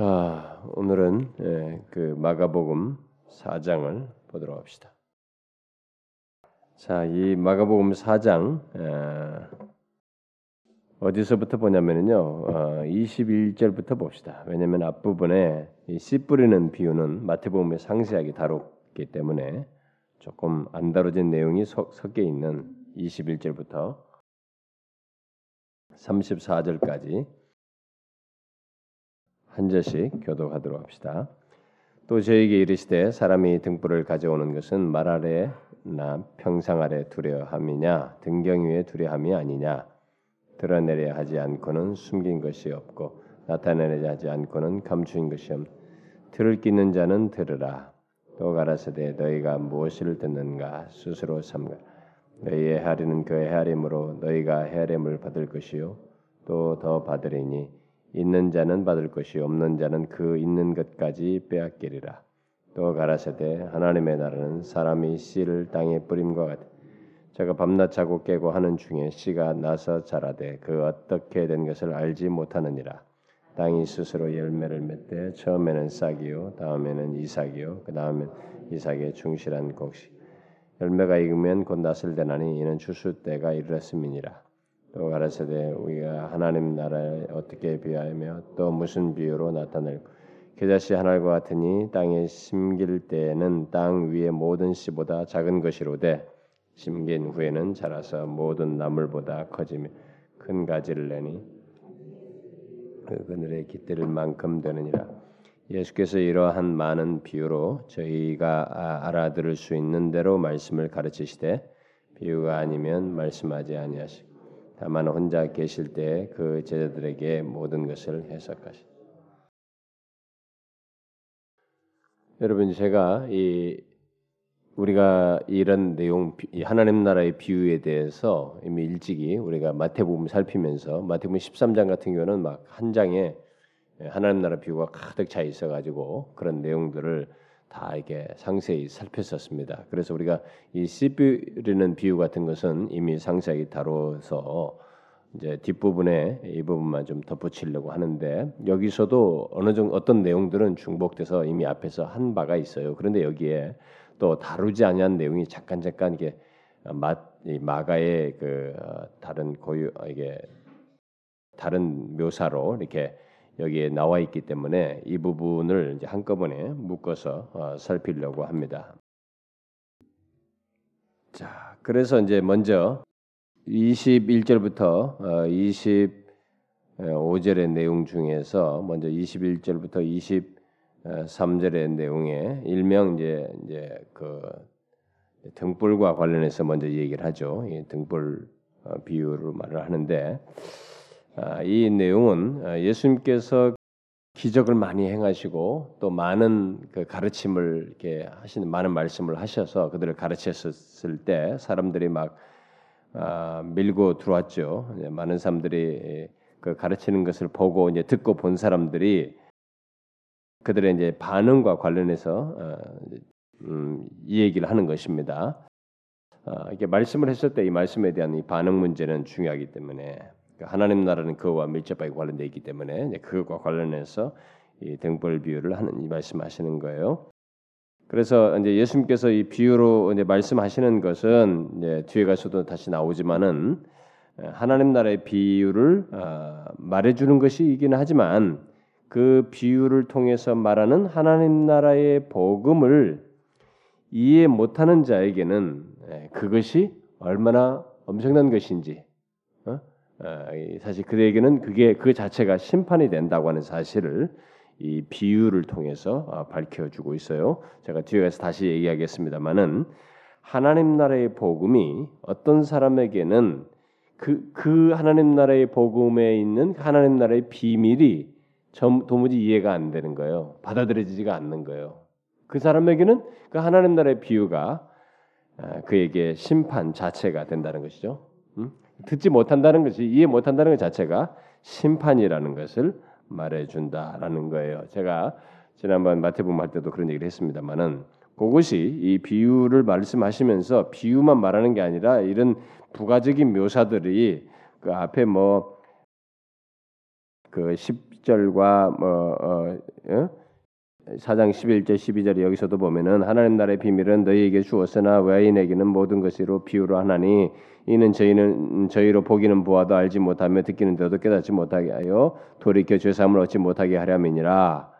자, 오늘은 예, 그 마가복음 4장을 보도록 합시다. 자, 이 마가복음 4장 예, 어디서부터 보냐면요, 어, 21절부터 봅시다. 왜냐하면 앞부분에 씨 뿌리는 비유는 마태복음에 상세하게 다뤘기 때문에 조금 안 다뤄진 내용이 섞여 있는 21절부터 34절까지 한 절씩 교독하도록 합시다. 또 저에게 이르시되 사람이 등불을 가져오는 것은 말 아래 나 평상 아래 두려함이냐 등경 위에 두려함이 아니냐? 드러내려 하지 않고는 숨긴 것이 없고 나타내려 하지 않고는 감추인 것이 없. 들을 끼는 자는 들으라. 또 가라사대 너희가 무엇을 듣는가? 스스로 삼가. 너희의 헤아리는 그 헤아림으로 너희가 헤아림을 받을 것이요. 또 더 받으리니 있는 자는 받을 것이 없는 자는 그 있는 것까지 빼앗기리라. 또 가라사대 하나님의 나라는 사람이 씨를 땅에 뿌림과 같아. 제가 밤낮 자고 깨고 하는 중에 씨가 나서 자라되 그 어떻게 된 것을 알지 못하느니라. 땅이 스스로 열매를 맺되 처음에는 싹이요 다음에는 이삭이요 그 다음엔 이삭의 충실한 곡식 열매가 익으면 곧 낫을 되나니 이는 추수 때가 이르렀음이니라. 또 가라사대 우리가 하나님 나라에 어떻게 비하며 또 무슨 비유로 나타낼 겨자씨 하나과 같으니 땅에 심길 때에는 땅 위의 모든 씨보다 작은 것이로되 심긴 후에는 자라서 모든 나물보다 커지며 큰 가지를 내니 그 그늘에 깃들 만큼 되느니라. 예수께서 이러한 많은 비유로 저희가 아, 알아들을 수 있는 대로 말씀을 가르치시되 비유가 아니면 말씀하지 아니하시고 다만 혼자 계실 때 그 제자들에게 모든 것을 해석하시. 여러분 제가 이 우리가 이런 내용 하나님 나라의 비유에 대해서 이미 일찍이 우리가 마태복음 살피면서 마태복음 13장 같은 경우는 막 한 장에 하나님 나라 비유가 가득 차 있어 가지고 그런 내용들을 다 이게 상세히 살폈었습니다. 그래서 우리가 이 씨뿌리는 비유 같은 것은 이미 상세하게 다뤄서 이제 뒷부분에 이 부분만 좀 덧붙이려고 하는데 여기서도 어느 정도 어떤 내용들은 중복돼서 이미 앞에서 한 바가 있어요. 그런데 여기에 또 다루지 아니한 내용이 잠깐 잠깐 이게 마, 마가의 그 어, 다른 고유 이게 다른 묘사로 이렇게 여기에 나와 있기 때문에 이 부분을 이제 한꺼번에 묶어서 어, 살피려고 합니다. 자, 그래서 이제 먼저 21절부터 25절의 어, 내용 중에서 먼저 21절부터 23절의 내용에 일명 이제 이제 그 등불과 관련해서 먼저 얘기를 하죠. 등불 어, 비유로 말을 하는데 아, 이 내용은 아, 예수님께서 기적을 많이 행하시고 또 많은 그 가르침을 이렇게 하시는 많은 말씀을 하셔서 그들을 가르쳤을 때 사람들이 막 아, 밀고 들어왔죠. 많은 사람들이 그 가르치는 것을 보고 이제 듣고 본 사람들이 그들의 이제 반응과 관련해서 음, 이 얘기를 하는 것입니다. 이렇게 말씀을 했을 때 이 말씀에 대한 이 반응 문제는 중요하기 때문에 하나님 나라는 그와 밀접하게 관련되어 있기 때문에 그것과 관련해서 이 등불 비유를 하는 이 말씀하시는 거예요. 그래서 이제 예수님께서 이 비유로 이제 말씀하시는 것은 이제 뒤에 가서도 다시 나오지만은 하나님 나라의 비유를 어, 말해주는 것이긴 하지만 그 비유를 통해서 말하는 하나님 나라의 복음을 이해 못하는 자에게는 그것이 얼마나 엄청난 것인지 어, 사실 그에게는 그게 그 자체가 심판이 된다고 하는 사실을 이 비유를 통해서 어, 밝혀주고 있어요. 제가 뒤에 가서 다시 얘기하겠습니다만은 하나님 나라의 복음이 어떤 사람에게는 그, 그 하나님 나라의 복음에 있는 하나님 나라의 비밀이 점, 도무지 이해가 안 되는 거예요. 받아들여지지가 않는 거예요. 그 사람에게는 그 하나님 나라의 비유가 어, 그에게 심판 자체가 된다는 것이죠. 음? 듣지 못한다는 것이 이해 못한다는 것 자체가 심판이라는 것을 말해준다라는 거예요. 제가 지난번 마태복음 할 때도 그런 얘기를 했습니다만은 그것이 이 비유를 말씀하시면서 비유만 말하는 게 아니라 이런 부가적인 묘사들이 그 앞에 뭐 그 10절과 뭐 어, 어? 4장 11절 12절에 여기서도 보면은 하나님 나라의 비밀은 너희에게 주었으나 외인에게는 모든 것으로 비유로 하나니 이는 저희는 저희로 보기는 보아도 알지 못하며 듣기는 들어도 깨닫지 못하게 하여 돌이켜 죄 사함을 얻지 못하게 하려면이라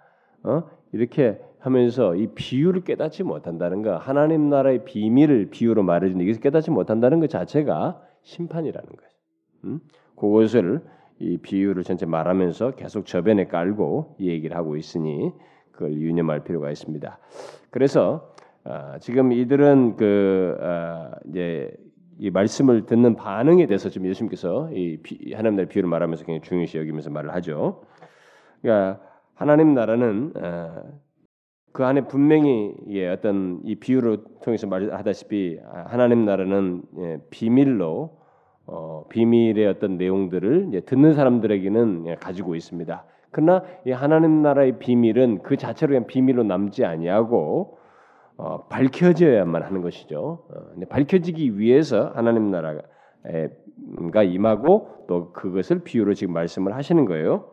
어? 이렇게 하면서 이 비유를 깨닫지 못한다는 거 하나님 나라의 비밀을 비유로 말해주는 이것을 깨닫지 못한다는 것 자체가 심판이라는 거예요. 음? 그것을 이 비유를 전체 말하면서 계속 저변에 깔고 이 얘기를 하고 있으니 그걸 유념할 필요가 있습니다. 그래서 어, 지금 이들은 그 어, 이제 이 말씀을 듣는 반응에 대해서 좀 예수님께서 이 비, 하나님 나라 비유를 말하면서 굉장히 중요시 여기면서 말을 하죠. 그러니까 하나님 나라는 어, 그 안에 분명히 예, 어떤 이 비유를 통해서 말하다시피 하나님 나라는 예, 비밀로 어, 비밀의 어떤 내용들을 예, 듣는 사람들에게는 예, 가지고 있습니다. 그러나 이 하나님 나라의 비밀은 그 자체로 그냥 비밀로 남지 아니하고 어, 밝혀져야만 하는 것이죠. 어, 밝혀지기 위해서 하나님 나라가 임하고 또 그것을 비유로 지금 말씀을 하시는 거예요.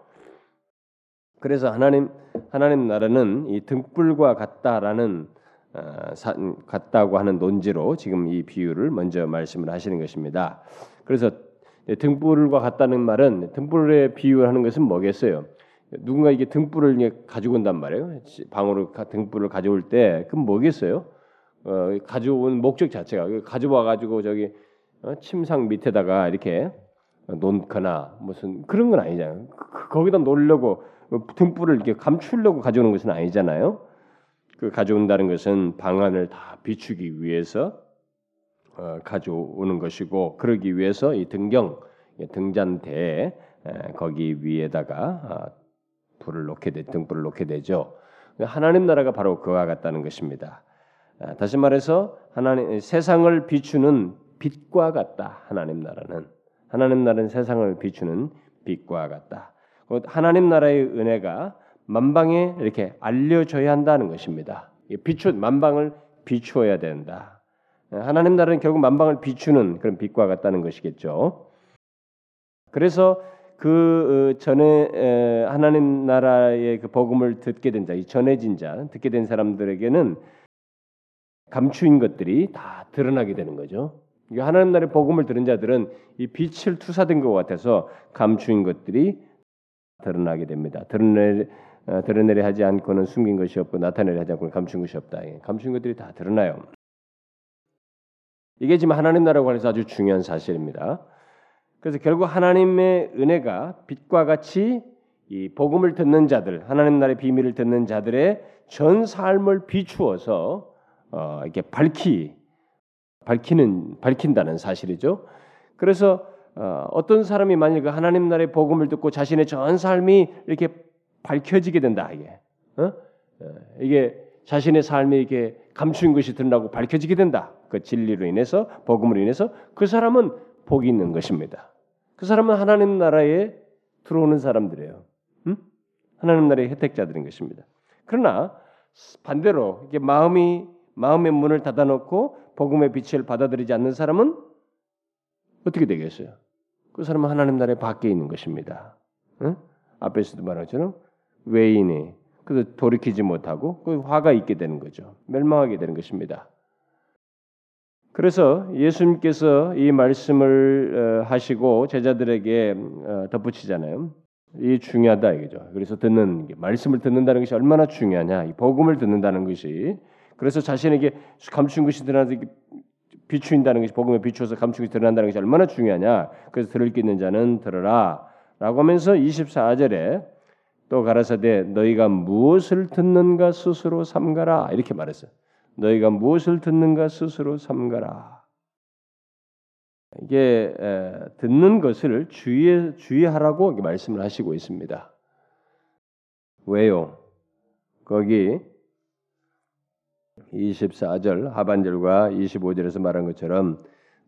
그래서 하나님 하나님 나라는 이 등불과 같다라는 어, 사, 같다고 하는 논지로 지금 이 비유를 먼저 말씀을 하시는 것입니다. 그래서 등불과 같다는 말은 등불에 비유하는 것은 뭐겠어요? 누군가 이게 등불을 가지고 온단 말이에요. 방으로 등불을 가져올 때 그럼 뭐겠어요? 어, 가져온 목적 자체가 가져와 가지고 저기 어, 침상 밑에다가 이렇게 놓거나 무슨 그런 건 아니잖아요. 그, 거기다 놓으려고 등불을 이렇게 감추려고 가져오는 것은 아니잖아요. 그 가져온다는 것은 방안을 다 비추기 위해서 어, 가져오는 것이고 그러기 위해서 이 등경 등잔대에 거기 위에다가 아, 불을 놓게 되, 등불을 놓게 되죠. 하나님 나라가 바로 그와 같다는 것입니다. 아, 다시 말해서 하나님 세상을 비추는 빛과 같다. 하나님 나라는 하나님 나라는 세상을 비추는 빛과 같다. 하나님 나라의 은혜가 만방에 이렇게 알려져야 한다는 것입니다. 비추 만방을 비추어야 된다. 하나님 나라는 결국 만방을 비추는 그런 빛과 같다는 것이겠죠. 그래서 그 어, 전에 하나님 나라의 그 복음을 듣게 된 자, 이 전해진 자, 듣게 된 사람들에게는 감추인 것들이 다 드러나게 되는 거죠. 하나님 나라의 복음을 들은 자들은 이 빛을 투사된 것 같아서 감추인 것들이 드러나게 됩니다. 드러내 어, 드러내려 하지 않고는 숨긴 것이 없고 나타내려 하지 않고는 감춘 것이 없다. 예, 감춘 것들이 다 드러나요. 이게 지금 하나님 나라고 해서 아주 중요한 사실입니다. 그래서 결국 하나님의 은혜가 빛과 같이 이 복음을 듣는 자들, 하나님 나라의 비밀을 듣는 자들의 전 삶을 비추어서 어, 이렇게 밝히 밝히는 밝힌다는 사실이죠. 그래서 어, 어떤 사람이 만약 그 하나님 나라의 복음을 듣고 자신의 전 삶이 이렇게 밝혀지게 된다 이게 어? 어? 이게 자신의 삶이 이게 감추인 것이 드러나고 밝혀지게 된다 그 진리로 인해서 복음으로 인해서 그 사람은 복이 있는 것입니다. 그 사람은 하나님 나라에 들어오는 사람들이에요. 음? 하나님 나라의 혜택자들인 것입니다. 그러나 반대로 이게 마음이 마음의 문을 닫아놓고 복음의 빛을 받아들이지 않는 사람은 어떻게 되겠어요? 그 사람은 하나님 나라에 밖에 있는 것입니다. 응? 앞에서도 말하처럼 외인이 그래서 돌이키지 못하고 그 화가 있게 되는 거죠. 멸망하게 되는 것입니다. 그래서 예수님께서 이 말씀을 어, 하시고 제자들에게 어, 덧붙이잖아요. 이 중요하다 이거죠. 그래서 듣는 말씀을 듣는다는 것이 얼마나 중요하냐. 이 복음을 듣는다는 것이 그래서 자신에게 감춘 것이 드러나는 비추인다는 것이 복음에 비추어서 감춘 것이 드러난다는 것이 얼마나 중요하냐. 그래서 들을 게 있는 자는 들어라라고 하면서 24절에 또 가라사대 너희가 무엇을 듣는가 스스로 삼가라 이렇게 말했어요. 너희가 무엇을 듣는가 스스로 삼가라. 이게 에, 듣는 것을 주의 주의하라고 말씀을 하시고 있습니다. 왜요? 거기 24절 하반절과 25절에서 말한 것처럼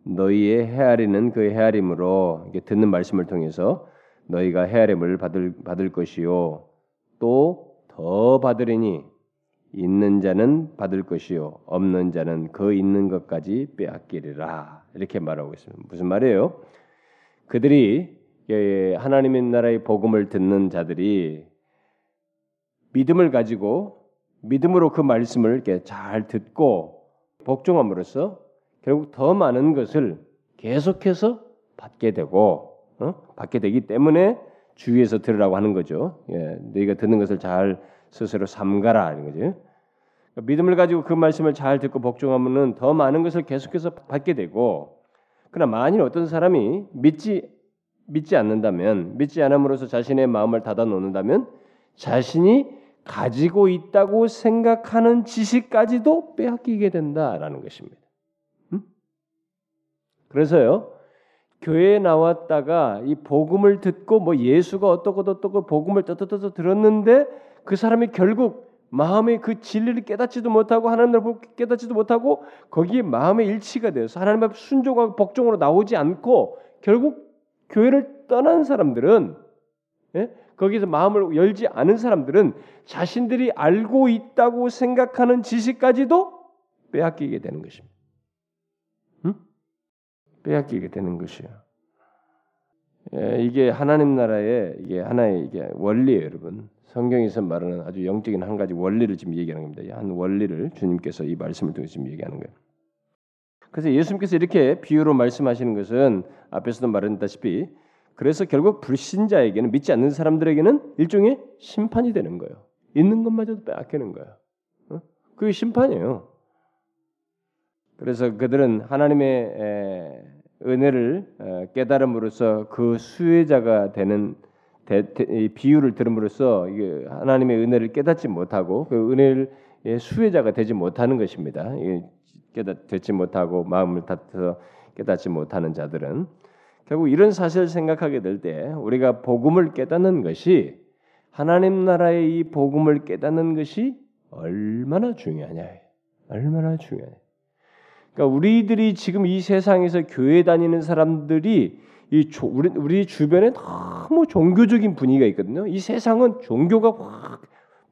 너희의 헤아리는 그 헤아림으로 듣는 말씀을 통해서 너희가 헤아림을 받을 받을 것이요 또 더 받으리니 있는 자는 받을 것이요 없는 자는 그 있는 것까지 빼앗기리라 이렇게 말하고 있습니다. 무슨 말이에요? 그들이 하나님의 나라의 복음을 듣는 자들이 믿음을 가지고 믿음으로 그 말씀을 이렇게 잘 듣고 복종함으로써 결국 더 많은 것을 계속해서 받게 되고 어? 받게 되기 때문에 주위에서 들으라고 하는 거죠. 예, 너희가 듣는 것을 잘 스스로 삼가라 하는 거죠. 그러니까 믿음을 가지고 그 말씀을 잘 듣고 복종하면은 더 많은 것을 계속해서 받게 되고 그러나 만일 어떤 사람이 믿지 믿지 않는다면 믿지 않음으로써 자신의 마음을 닫아 놓는다면 자신이 가지고 있다고 생각하는 지식까지도 빼앗기게 된다라는 것입니다. 음? 그래서요. 교회에 나왔다가 이 복음을 듣고 뭐 예수가 어떻고 어떻고 복음을 떠떠떠 들었는데 그 사람이 결국 마음의 그 진리를 깨닫지도 못하고 하나님을 깨닫지도 못하고 거기에 마음의 일치가 되어서 하나님 앞 순종하고 복종으로 나오지 않고 결국 교회를 떠난 사람들은 예? 거기서 마음을 열지 않은 사람들은 자신들이 알고 있다고 생각하는 지식까지도 빼앗기게 되는 것입니다. 응? 빼앗기게 되는 것이요. 예, 이게 하나님 나라의 이게 하나의 이게 원리예요, 여러분. 성경에서 말하는 아주 영적인 한 가지 원리를 지금 얘기하는 겁니다. 한 원리를 주님께서 이 말씀을 통해서 지금 얘기하는 거예요. 그래서 예수님께서 이렇게 비유로 말씀하시는 것은 앞에서도 말했다시피 그래서 결국 불신자에게는 믿지 않는 사람들에게는 일종의 심판이 되는 거예요. 있는 것마저도 빼앗기는 거예요. 어? 그게 심판이에요. 그래서 그들은 하나님의 은혜를 어, 깨달음으로써 그 수혜자가 되는 비유를 들음으로써 하나님의 은혜를 깨닫지 못하고 그 은혜를 수혜자가 되지 못하는 것입니다. 깨닫지 못하고 마음을 닫아서 깨닫지 못하는 자들은 결국 이런 사실을 생각하게 될 때 우리가 복음을 깨닫는 것이 하나님 나라의 이 복음을 깨닫는 것이 얼마나 중요하냐. 얼마나 중요해. 그러니까 우리들이 지금 이 세상에서 교회 다니는 사람들이 이 조, 우리, 우리 주변에 너무 종교적인 분위기가 있거든요. 이 세상은 종교가 확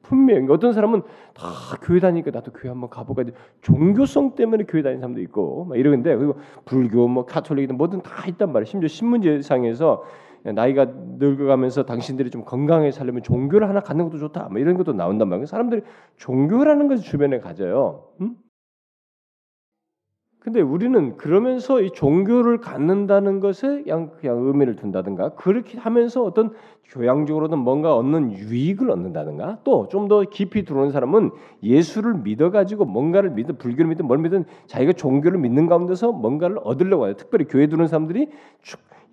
분명히 어떤 사람은 다 교회 다니니까 나도 교회 한번 가볼까 종교성 때문에 교회 다니는 사람도 있고 막 이러는데 그리고 불교 뭐 카톨릭이든 뭐든 다 있단 말이에요. 심지어 신문지상에서 나이가 늙어가면서 당신들이 좀 건강하게 살려면 종교를 하나 갖는 것도 좋다. 뭐 이런 것도 나온단 말이에요. 사람들이 종교라는 것을 주변에 가져요. 음? 근데 우리는 그러면서 이 종교를 갖는다는 것에 그냥, 그냥 의미를 둔다든가 그렇게 하면서 어떤 교양적으로든 뭔가 얻는 유익을 얻는다든가 또 좀 더 깊이 들어오는 사람은 예수를 믿어 가지고 뭔가를 믿든 불교를 믿든 뭘 믿든 자기가 종교를 믿는 가운데서 뭔가를 얻으려고 해요. 특별히 교회 들어오는 사람들이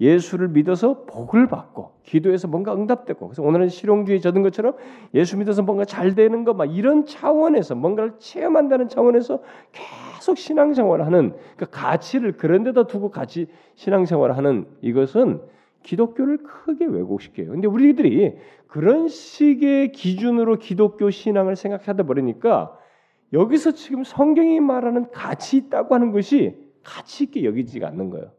예수를 믿어서 복을 받고 기도해서 뭔가 응답되고 그래서 오늘은 실용주의 젖은 것처럼 예수 믿어서 뭔가 잘 되는 거막 이런 차원에서 뭔가를 체험한다는 차원에서 계속 신앙생활을 하는 그 가치를 그런 데다 두고 같이 신앙생활을 하는 이것은 기독교를 크게 왜곡시켜요. 근데 우리들이 그런 식의 기준으로 기독교 신앙을 생각하다 버리니까 여기서 지금 성경이 말하는 가치 있다고 하는 것이 가치 있게 여기지가 않는 거예요.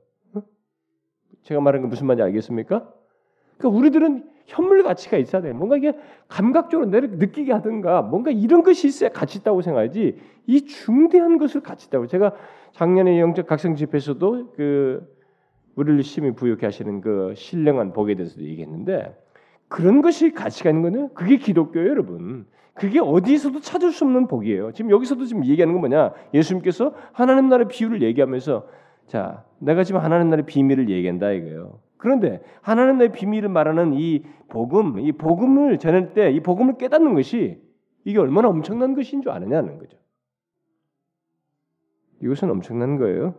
제가 말하는 건 무슨 말인지 알겠습니까? 그러니까 우리들은 현물 가치가 있어야 돼. 뭔가 이게 감각적으로 내를 느끼게 하든가 뭔가 이런 것이 있어야 가치 있다고 생각하지 이 중대한 것을 가치 있다고. 제가 작년에 영적 각성 집회에서도 그 우리를 심히 부욕해 하시는 그 신령한 복에 대해서도 얘기했는데 그런 것이 가치가 있는 거는 그게 기독교예요, 여러분. 그게 어디서도 찾을 수 없는 복이에요. 지금 여기서도 지금 얘기하는 건 뭐냐? 예수님께서 하나님 나라의 비유를 얘기하면서 자, 내가 지금 하나님 나라의 비밀을 얘기한다 이거예요. 그런데 하나님 나라의 비밀을 말하는 이 복음, 이 복음을 전할 때 이 복음을 깨닫는 것이 이게 얼마나 엄청난 것인 줄 아느냐는 거죠. 이것은 엄청난 거예요.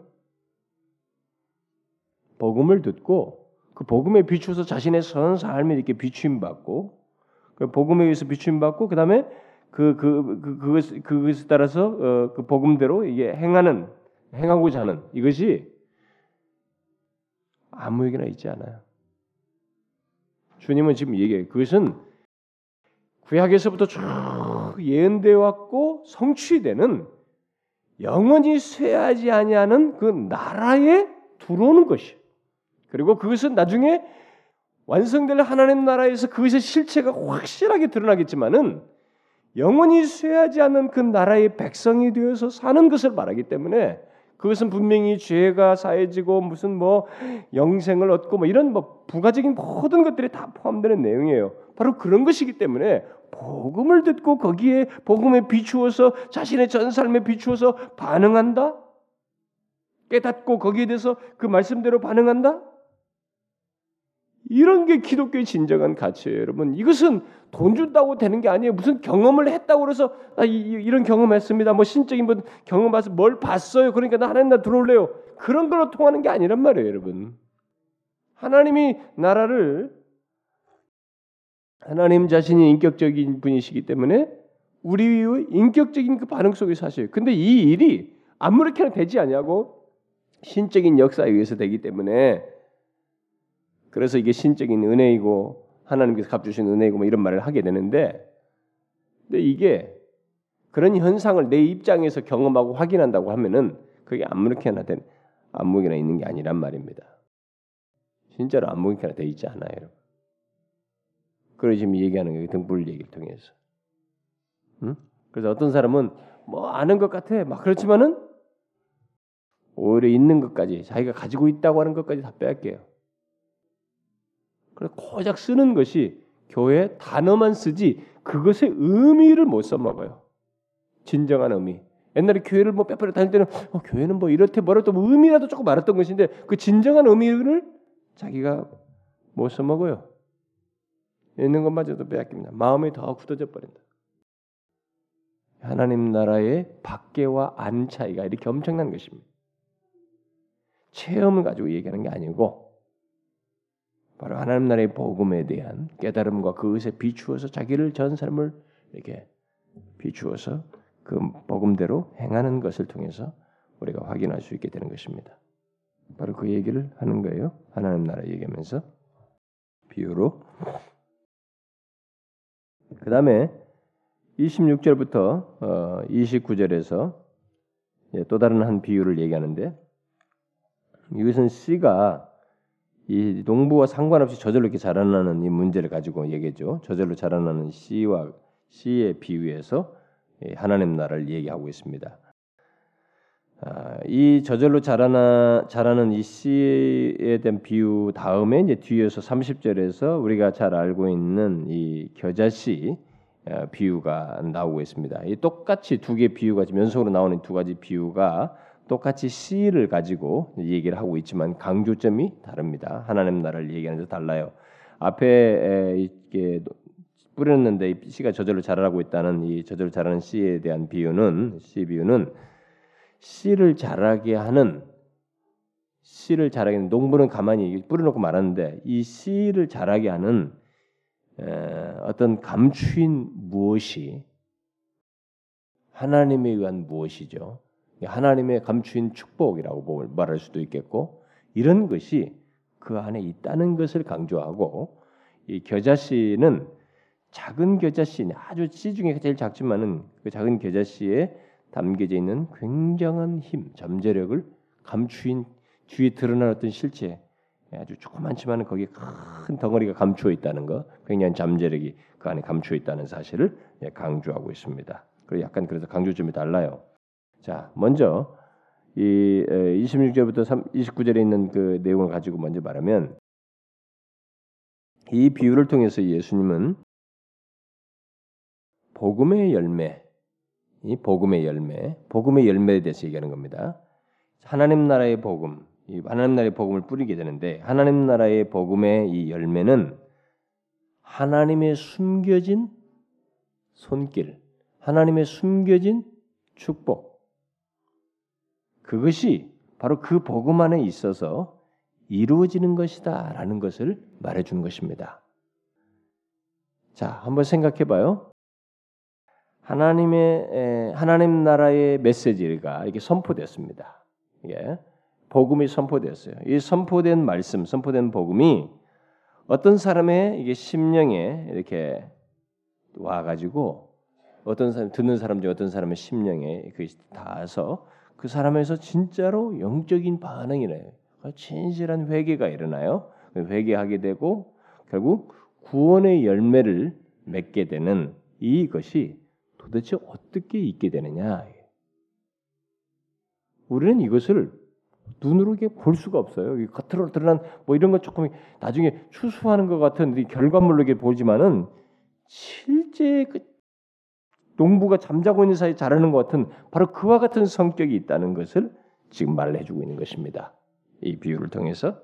복음을 듣고 그 복음에 비추어서 자신의 선 삶에 이렇게 비추임 받고 그 복음에 의해서 비추임 받고 그다음에 그 그 그 그것 그것에 따라서 어, 그 복음대로 이게 행하는 행하고자 하는 이것이 아무에게나 있지 않아요. 주님은 지금 얘기해요. 그것은 구약에서부터 쭉 예언되어 왔고 성취되는 영원히 쇠하지 아니하는 그 나라에 들어오는 것이. 그리고 그것은 나중에 완성될 하나님 나라에서 그것의 실체가 확실하게 드러나겠지만은 영원히 쇠하지 않는 그 나라의 백성이 되어서 사는 것을 말하기 때문에 그것은 분명히 죄가 사해지고 무슨 뭐 영생을 얻고 뭐 이런 뭐 부가적인 모든 것들이 다 포함되는 내용이에요. 바로 그런 것이기 때문에 복음을 듣고 거기에 복음에 비추어서 자신의 전 삶에 비추어서 반응한다? 깨닫고 거기에 대해서 그 말씀대로 반응한다? 이런 게 기독교의 진정한 가치예요, 여러분. 이것은 돈 준다고 되는 게 아니에요. 무슨 경험을 했다고 그래서 아, 이, 런 경험했습니다. 뭐 신적인 뭐 경험 봐서 뭘 봤어요. 그러니까 나 하나님 나 들어올래요. 그런 걸로 통하는 게 아니란 말이에요, 여러분. 하나님이 나라를 하나님 자신이 인격적인 분이시기 때문에 우리의 인격적인 그 반응 속에 사셔요. 근데 이 일이 아무렇게나 되지 않냐고 신적인 역사에 의해서 되기 때문에 그래서 이게 신적인 은혜이고 하나님께서 갚주신 은혜이고 뭐 이런 말을 하게 되는데 근데 이게 그런 현상을 내 입장에서 경험하고 확인한다고 하면은 그게 아무렇게나 된 안무기나 있는 게 아니란 말입니다. 진짜로 안무기나 돼 있지 않아요, 여러분. 그걸 지금 얘기하는 거예요. 등불 얘기를 통해서. 응? 그래서 어떤 사람은 뭐 아는 것 같아. 막 그렇지만은 오히려 있는 것까지 자기가 가지고 있다고 하는 것까지 다 빼앗겨요. 그래서 고작 쓰는 것이 교회 단어만 쓰지 그것의 의미를 못 써먹어요. 진정한 의미. 옛날에 교회를 뭐 빼빼로 다닐 때는 어, 교회는 뭐 이렇대 뭐라도 뭐 의미라도 조금 알았던 것인데 그 진정한 의미를 자기가 못 써먹어요. 있는 것마저도 빼앗깁니다. 마음이 더 굳어져 버린다. 하나님 나라의 밖에와 안 차이가 이렇게 엄청난 것입니다. 체험을 가지고 얘기하는 게 아니고 바로 하나님 나라의 복음에 대한 깨달음과 그것에 비추어서 자기를 전 삶을 이렇게 비추어서 그 복음대로 행하는 것을 통해서 우리가 확인할 수 있게 되는 것입니다. 바로 그 얘기를 하는 거예요. 하나님 나라 얘기하면서 비유로 그 다음에 26절부터 29절에서 또 다른 한 비유를 얘기하는데 이것은 씨가 이 농부와 상관없이 저절로 이렇게 자라나는 이 문제를 가지고 얘기했죠. 저절로 자라나는 씨와 씨의 비유에서 하나님 나라를 얘기하고 있습니다. 아, 이 저절로 자라나 자라는 이 씨에 대한 비유 다음에 이제 뒤에서 30절에서 우리가 잘 알고 있는 이 겨자씨 어, 비유가 나오고 있습니다. 이 똑같이 두 개 비유가 연속으로 나오는 두 가지 비유가 똑같이 씨를 가지고 얘기를 하고 있지만 강조점이 다릅니다. 하나님 나라를 얘기하는 데 달라요. 앞에 이게 뿌렸는데 씨가 저절로 자라고 있다는 이 저절로 자라는 씨에 대한 비유는 씨 비유는 씨를 자라게 하는 씨를 자라게 하는 농부는 가만히 뿌려놓고 말았는데 이 씨를 자라게 하는 어떤 감추인 무엇이 하나님에 의한 무엇이죠? 하나님의 감추인 축복이라고 말할 수도 있겠고 이런 것이 그 안에 있다는 것을 강조하고 이 겨자씨는 작은 겨자씨 아주 씨 중에 제일 작지만은 그 작은 겨자씨에 담겨져 있는 굉장한 힘, 잠재력을 감추인 뒤에 어떤 실체 아주 조그만지만 거기에 큰 덩어리가 감추어 있다는 거, 굉장한 잠재력이 그 안에 감추어 있다는 사실을 예, 강조하고 있습니다. 그리고 약간 그래서 강조점이 달라요. 자, 먼저 이 26절부터 29절에 있는 그 내용을 가지고 먼저 말하면 이 비유를 통해서 예수님은 복음의 열매, 이 복음의 열매, 복음의 열매에 대해서 얘기하는 겁니다. 하나님 나라의 복음, 이 하나님 나라의 복음을 뿌리게 되는데 하나님 나라의 복음의 이 열매는 하나님의 숨겨진 손길, 하나님의 숨겨진 축복. 그것이 바로 그 복음 안에 있어서 이루어지는 것이다라는 것을 말해 주는 것입니다. 자, 한번 생각해 봐요. 하나님의 하나님 나라의 메시지가 이렇게 선포됐습니다. 예. 복음이 선포됐어요. 이 선포된 말씀, 선포된 복음이 어떤 사람의 이게 심령에 이렇게 와 가지고 어떤 사람 듣는 사람 중 어떤 사람의 심령에 그 닿아서 그 사람에서 진짜로 영적인 반응이래요. 진실한 회개가 일어나요. 회개하게 되고 결국 구원의 열매를 맺게 되는 이것이 도대체 어떻게 있게 되느냐? 우리는 이것을 눈으로 볼 수가 없어요. 이 겉으로 드러난 뭐 이런 것 조금 나중에 추수하는 것 같은 이 결과물로 보지만은 실제 그 농부가 잠자고 있는 사이에 자라는 것 같은 바로 그와 같은 성격이 있다는 것을 지금 말해주고 있는 것입니다. 이 비유를 통해서.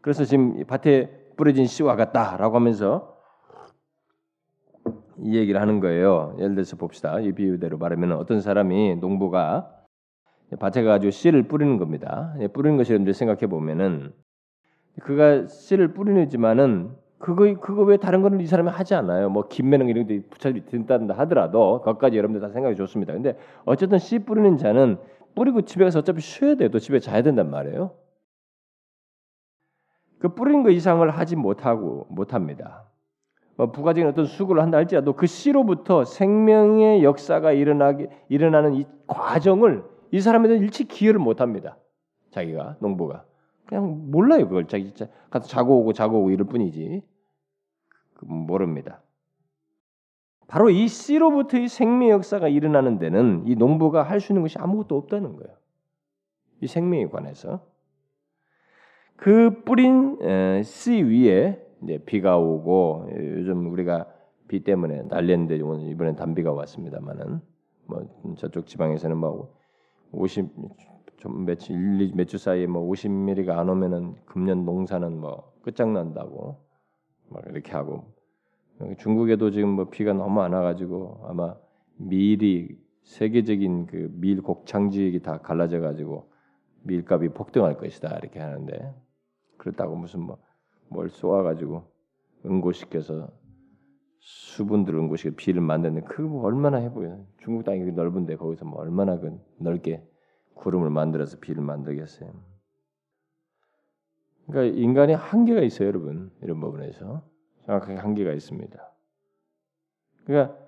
그래서 지금 밭에 뿌려진 씨와 같다라고 하면서 이 얘기를 하는 거예요. 예를 들어서 봅시다. 이 비유대로 말하면 어떤 사람이 농부가 밭에 가지고 씨를 뿌리는 겁니다. 뿌리는 것이 여러분들 생각해 보면은 그가 씨를 뿌리지만은 그거 그거 왜 다른 거는 이 사람이 하지 않아요. 뭐 김매는 이런 데 붙여지 된다 하더라도 그것까지 여러분들 다 생각이 좋습니다. 근데 어쨌든 씨 뿌리는 자는 뿌리고 집에 가서 어차피 쉬어야. 또 집에 자야 된단 말이에요. 그 뿌린 거 이상을 하지 못하고 못합니다. 뭐 부가적인 어떤 수고를 한다 할지라도 그 씨로부터 생명의 역사가 일어나게 일어나는 이 과정을 이 사람에는 일치 기여를 못합니다. 자기가 농부가 그냥 몰라요 그걸 자기 진짜 가서 자고 오고 자고 오고 이럴 뿐이지 그 모릅니다. 바로 이 씨로부터의 생명 역사가 일어나는 데는 이 농부가 할 수 있는 것이 아무것도 없다는 거예요. 이 생명에 관해서 그 뿌린 씨 위에 이제 비가 오고 요즘 우리가 비 때문에 난리인데 이번에 단비가 왔습니다만은 뭐 저쪽 지방에서는 뭐 50, 좀 며칠 몇주 사이에 뭐 50mm가 안 오면은 금년 농사는 뭐 끝장난다고 막 이렇게 하고. 중국에도 지금 뭐 비가 너무 안 와가지고 아마 밀이 세계적인 그 밀 곡창 지역이 다 갈라져 가지고 밀값이 폭등할 것이다 이렇게 하는데 그렇다고 무슨 뭐 뭘 쏘아가지고 응고시켜서 수분들 응고시켜 비를 만드는 그거 얼마나 해보여. 중국 땅이 넓은데 거기서 뭐 얼마나 그 넓게 구름을 만들어서 비를 만들겠어요. 그러니까 인간이 한계가 있어요, 여러분. 이런 부분에서 정확하게 한계가 있습니다. 그러니까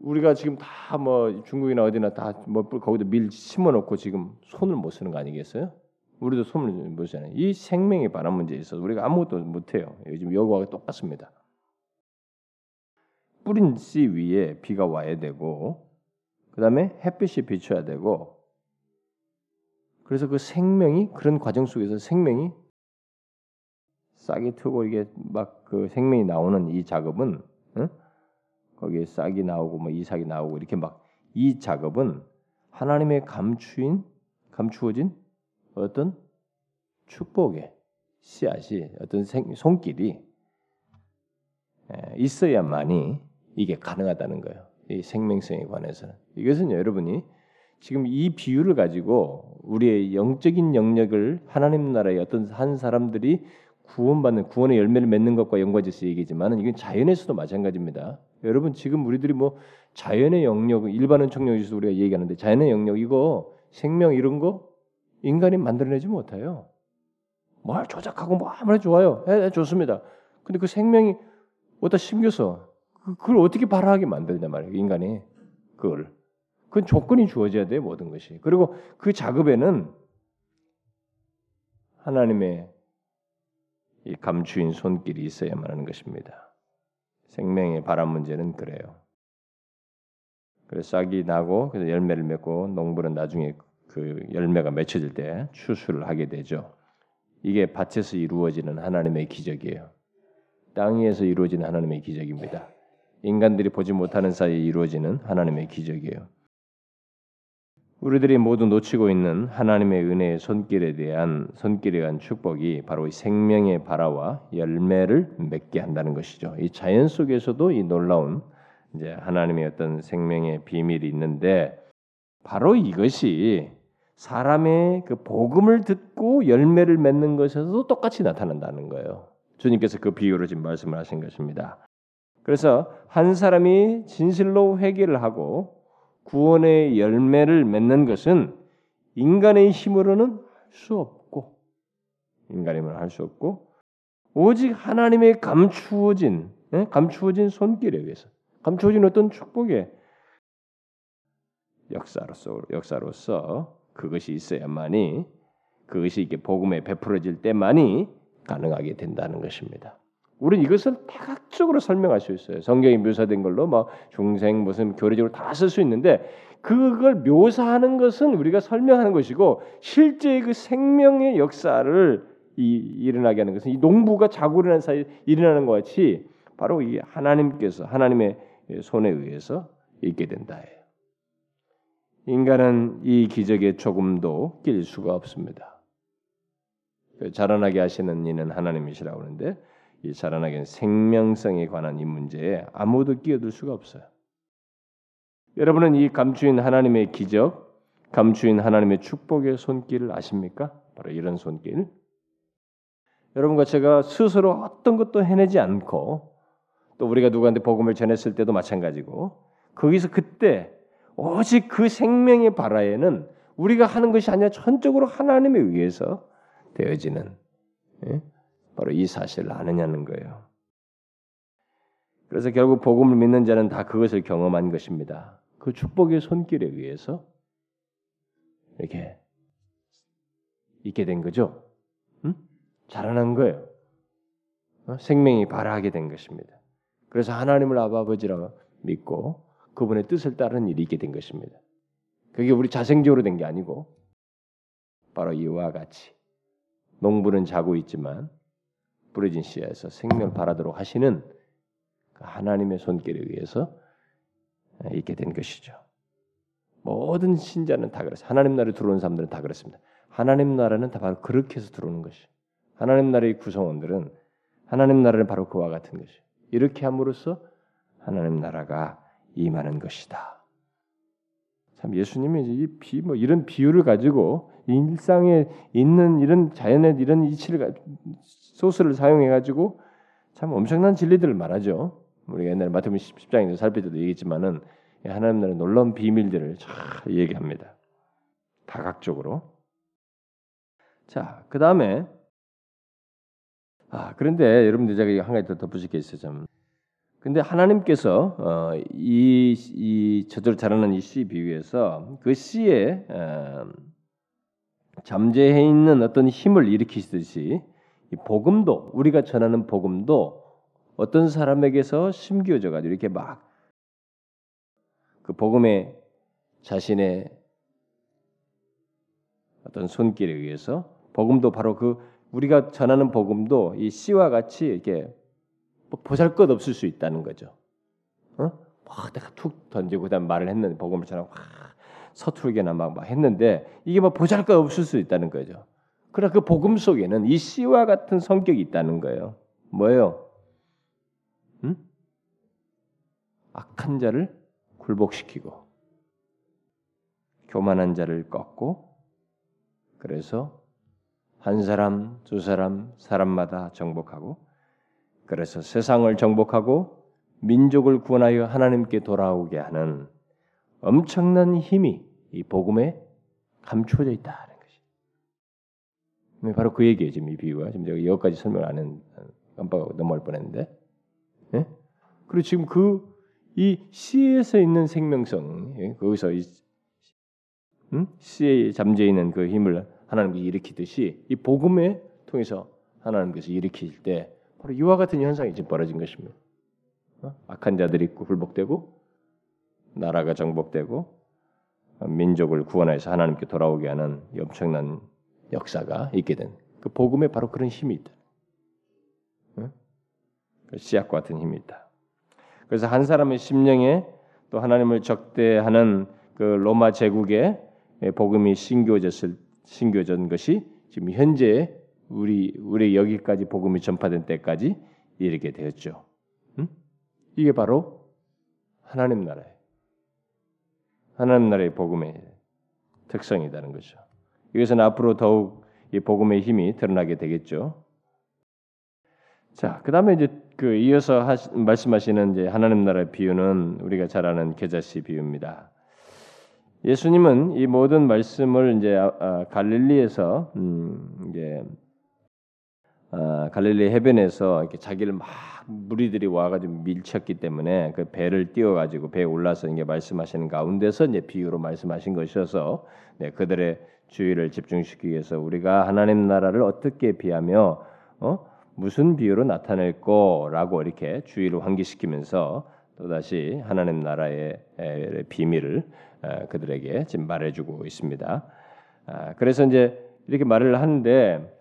우리가 지금 다 뭐 중국이나 어디나 다 뭐 거기다 밀 심어놓고 지금 손을 못 쓰는 거 아니겠어요? 우리도 손을 못 쓰잖아요. 이 생명의 바람 문제에 있어서 우리가 아무것도 못해요. 요즘 여거와 똑같습니다. 뿌린 씨 위에 비가 와야 되고 그 다음에 햇빛이 비춰야 되고 그래서 그 생명이 그런 과정 속에서 생명이 싹이 트고 이게 막 그 생명이 나오는 이 작업은 응? 거기에 싹이 나오고 뭐 이삭이 나오고 이렇게 막 이 작업은 하나님의 감추인 감추어진 어떤 축복의 씨앗이 어떤 생, 손길이 있어야만이 이게 가능하다는 거예요. 이 생명성에 관해서는 이것은 여러분이 지금 이 비유를 가지고 우리의 영적인 영역을 하나님 나라의 어떤 한 사람들이 구원받는 구원의 열매를 맺는 것과 연관돼서 얘기지만 이건 자연에서도 마찬가지입니다. 여러분 지금 우리들이 뭐 자연의 영역 일반은 청력에서 우리가 얘기하는데 자연의 영역 이거 생명 이런 거 인간이 만들어내지 못해요. 뭘 조작하고 뭐 아무나 좋아요. 예, 예, 좋습니다. 근데 그 생명이 어디다 심겨서 그, 그걸 어떻게 발화하게 만들냐 말이에요. 인간이 그걸 그건 조건이 주어져야 돼 모든 것이. 그리고 그 작업에는 하나님의 이 감추인 손길이 있어야만 하는 것입니다. 생명의 바람 문제는 그래요. 그래서 싹이 나고 그래서 열매를 맺고 농부는 나중에 그 열매가 맺혀질 때 추수를 하게 되죠. 이게 밭에서 이루어지는 하나님의 기적이에요. 땅 위에서 이루어지는 하나님의 기적입니다. 인간들이 보지 못하는 사이에 이루어지는 하나님의 기적이에요. 우리들이 모두 놓치고 있는 하나님의 은혜의 손길에 대한 손길에 대한 축복이 바로 생명의 발화와 열매를 맺게 한다는 것이죠. 이 자연 속에서도 이 놀라운 이제 하나님의 어떤 생명의 비밀이 있는데 바로 이것이 사람의 그 복음을 듣고 열매를 맺는 것에서도 똑같이 나타난다는 거예요. 주님께서 그 비유로 지금 말씀을 하신 것입니다. 그래서 한 사람이 진실로 회개를 하고 구원의 열매를 맺는 것은 인간의 힘으로는 할 수 없고 인간의 힘으로 할 수 없고 오직 하나님의 감추어진 예? 감추어진 손길에 의해서 감추어진 어떤 축복의 역사로서 역사로서 그것이 있어야만이 그것이 이게 복음에 베풀어질 때만이 가능하게 된다는 것입니다. 우리는 이것을 다각적으로 설명할 수 있어요. 성경이 묘사된 걸로 뭐 중생 무슨 교리적으로 다 쓸 수 있는데 그걸 묘사하는 것은 우리가 설명하는 것이고 실제 그 생명의 역사를 이, 일어나게 하는 것은 이 농부가 자고 일어난 사이에 일어나는 것 같이 바로 이 하나님께서 하나님의 손에 의해서 있게 된다예요. 인간은 이 기적에 조금도 낄 수가 없습니다. 그 자라나게 하시는 이는 하나님이시라고 하는데 이 자라나게 생명성에 관한 이 문제에 아무도 끼어들 수가 없어요. 여러분은 이 감추인 하나님의 기적, 감추인 하나님의 축복의 손길을 아십니까? 바로 이런 손길. 여러분과 제가 스스로 어떤 것도 해내지 않고 또 우리가 누구한테 복음을 전했을 때도 마찬가지고 거기서 그때 오직 그 생명의 바라에는 우리가 하는 것이 아니라 전적으로 하나님에 의해서 되어지는 예? 바로 이 사실을 아느냐는 거예요. 그래서 결국 복음을 믿는 자는 다 그것을 경험한 것입니다. 그 축복의 손길에 의해서 이렇게 있게 된 거죠. 응? 자라난 거예요. 어? 생명이 발하게 된 것입니다. 그래서 하나님을 아버지라고 믿고 그분의 뜻을 따르는 일이 있게 된 것입니다. 그게 우리 자생적으로 된 게 아니고 바로 이와 같이 농부는 자고 있지만 부러진 씨에서 생명 바라도록 하시는 그 하나님의 손길에 의해서 있게 된 것이죠. 모든 신자는 다 그렇습니다. 하나님 나라에 들어오는 사람들은 다 그렇습니다. 하나님 나라는 다 바로 그렇게 해서 들어오는 것이. 하나님 나라의 구성원들은 하나님 나라는 바로 그와 같은 것이. 이렇게 함으로써 하나님 나라가 임하는 것이다. 참 예수님이 이 비, 뭐 이런 비유를 가지고 일상에 있는 이런 자연의 이런 이치를 소스를 사용해 가지고 참 엄청난 진리들을 말하죠. 우리가 옛날에 마태복음 10장에서 살필 때도 얘기했지만은 하나님 나라의 놀라운 비밀들을 잘 얘기합니다. 다각적으로. 자, 그 다음에 아 그런데 여러분들 제가 한 가지 더 덧붙일 게 있어요. 좀. 근데 하나님께서 어, 이, 이 저절로 자라는 이 씨 비유에서 그 씨에 어, 잠재해 있는 어떤 힘을 일으키듯이 이 복음도 우리가 전하는 복음도 어떤 사람에게서 심겨져 가지고 이렇게 막 그 복음의 자신의 어떤 손길에 의해서 복음도 바로 그 우리가 전하는 복음도 이 씨와 같이 이렇게 뭐 보잘것 없을 수 있다는 거죠. 어? 막 내가 툭 던지고 그다음 말을 했는데 복음을 전하고 막 서투르게나 막, 막 했는데 이게 뭐 보잘것 없을 수 있다는 거죠. 그러나 그 복음 속에는 이 씨와 같은 성격이 있다는 거예요. 뭐예요? 응? 악한 자를 굴복시키고 교만한 자를 꺾고 그래서 한 사람, 두 사람, 사람마다 정복하고 그래서 세상을 정복하고 민족을 구원하여 하나님께 돌아오게 하는 엄청난 힘이 이 복음에 감추어져 있다. 네, 바로 그 얘기예요. 지금 이 비유가 지금 제가 여기까지 설명을 안 했, 깜빡하고 넘어갈 뻔했는데. 예? 그리고 지금 그 이 씨에서 있는 생명성, 예? 거기서 이 음? 씨에 잠재 있는 그 힘을 하나님께서 일으키듯이 이 복음에 통해서 하나님께서 일으킬 때 바로 이와 같은 현상이 지금 벌어진 것입니다. 어? 악한 자들이 굴복되고 나라가 정복되고 민족을 구원해서 하나님께 돌아오게 하는 엄청난 역사가 있게 된 그 복음에 바로 그런 힘이 있다. 응? 그 씨앗 같은 힘이 있다. 그래서 한 사람의 심령에 또 하나님을 적대하는 그 로마 제국에 복음이 신교졌을 신교전 것이 지금 현재 우리 우리 여기까지 복음이 전파된 때까지 이렇게 되었죠. 응? 이게 바로 하나님 나라의 하나님 나라의 복음의 특성이라는 거죠. 이것은 앞으로 더욱 이 복음의 힘이 드러나게 되겠죠. 자, 그다음에 이제 그 이어서 하시, 말씀하시는 이제 하나님 나라의 비유는 우리가 잘 아는 계자씨 비유입니다. 예수님은 이 모든 말씀을 이제 아, 아, 갈릴리에서 음, 이제 아, 갈릴리 해변에서 이렇게 자기를 막 무리들이 와가지고 밀쳤기 때문에 그 배를 띄워가지고 배에 올라서 이게 말씀하시는 가운데서 이제 비유로 말씀하신 것이어서 네, 그들의 주의를 집중시키기 위해서 우리가 하나님 나라를 어떻게 비하며 어? 무슨 비유로 나타낼 거라고 이렇게 주의를 환기시키면서 또다시 하나님 나라의 비밀을 그들에게 지금 말해주고 있습니다. 아, 그래서 이제 이렇게 말을 하는데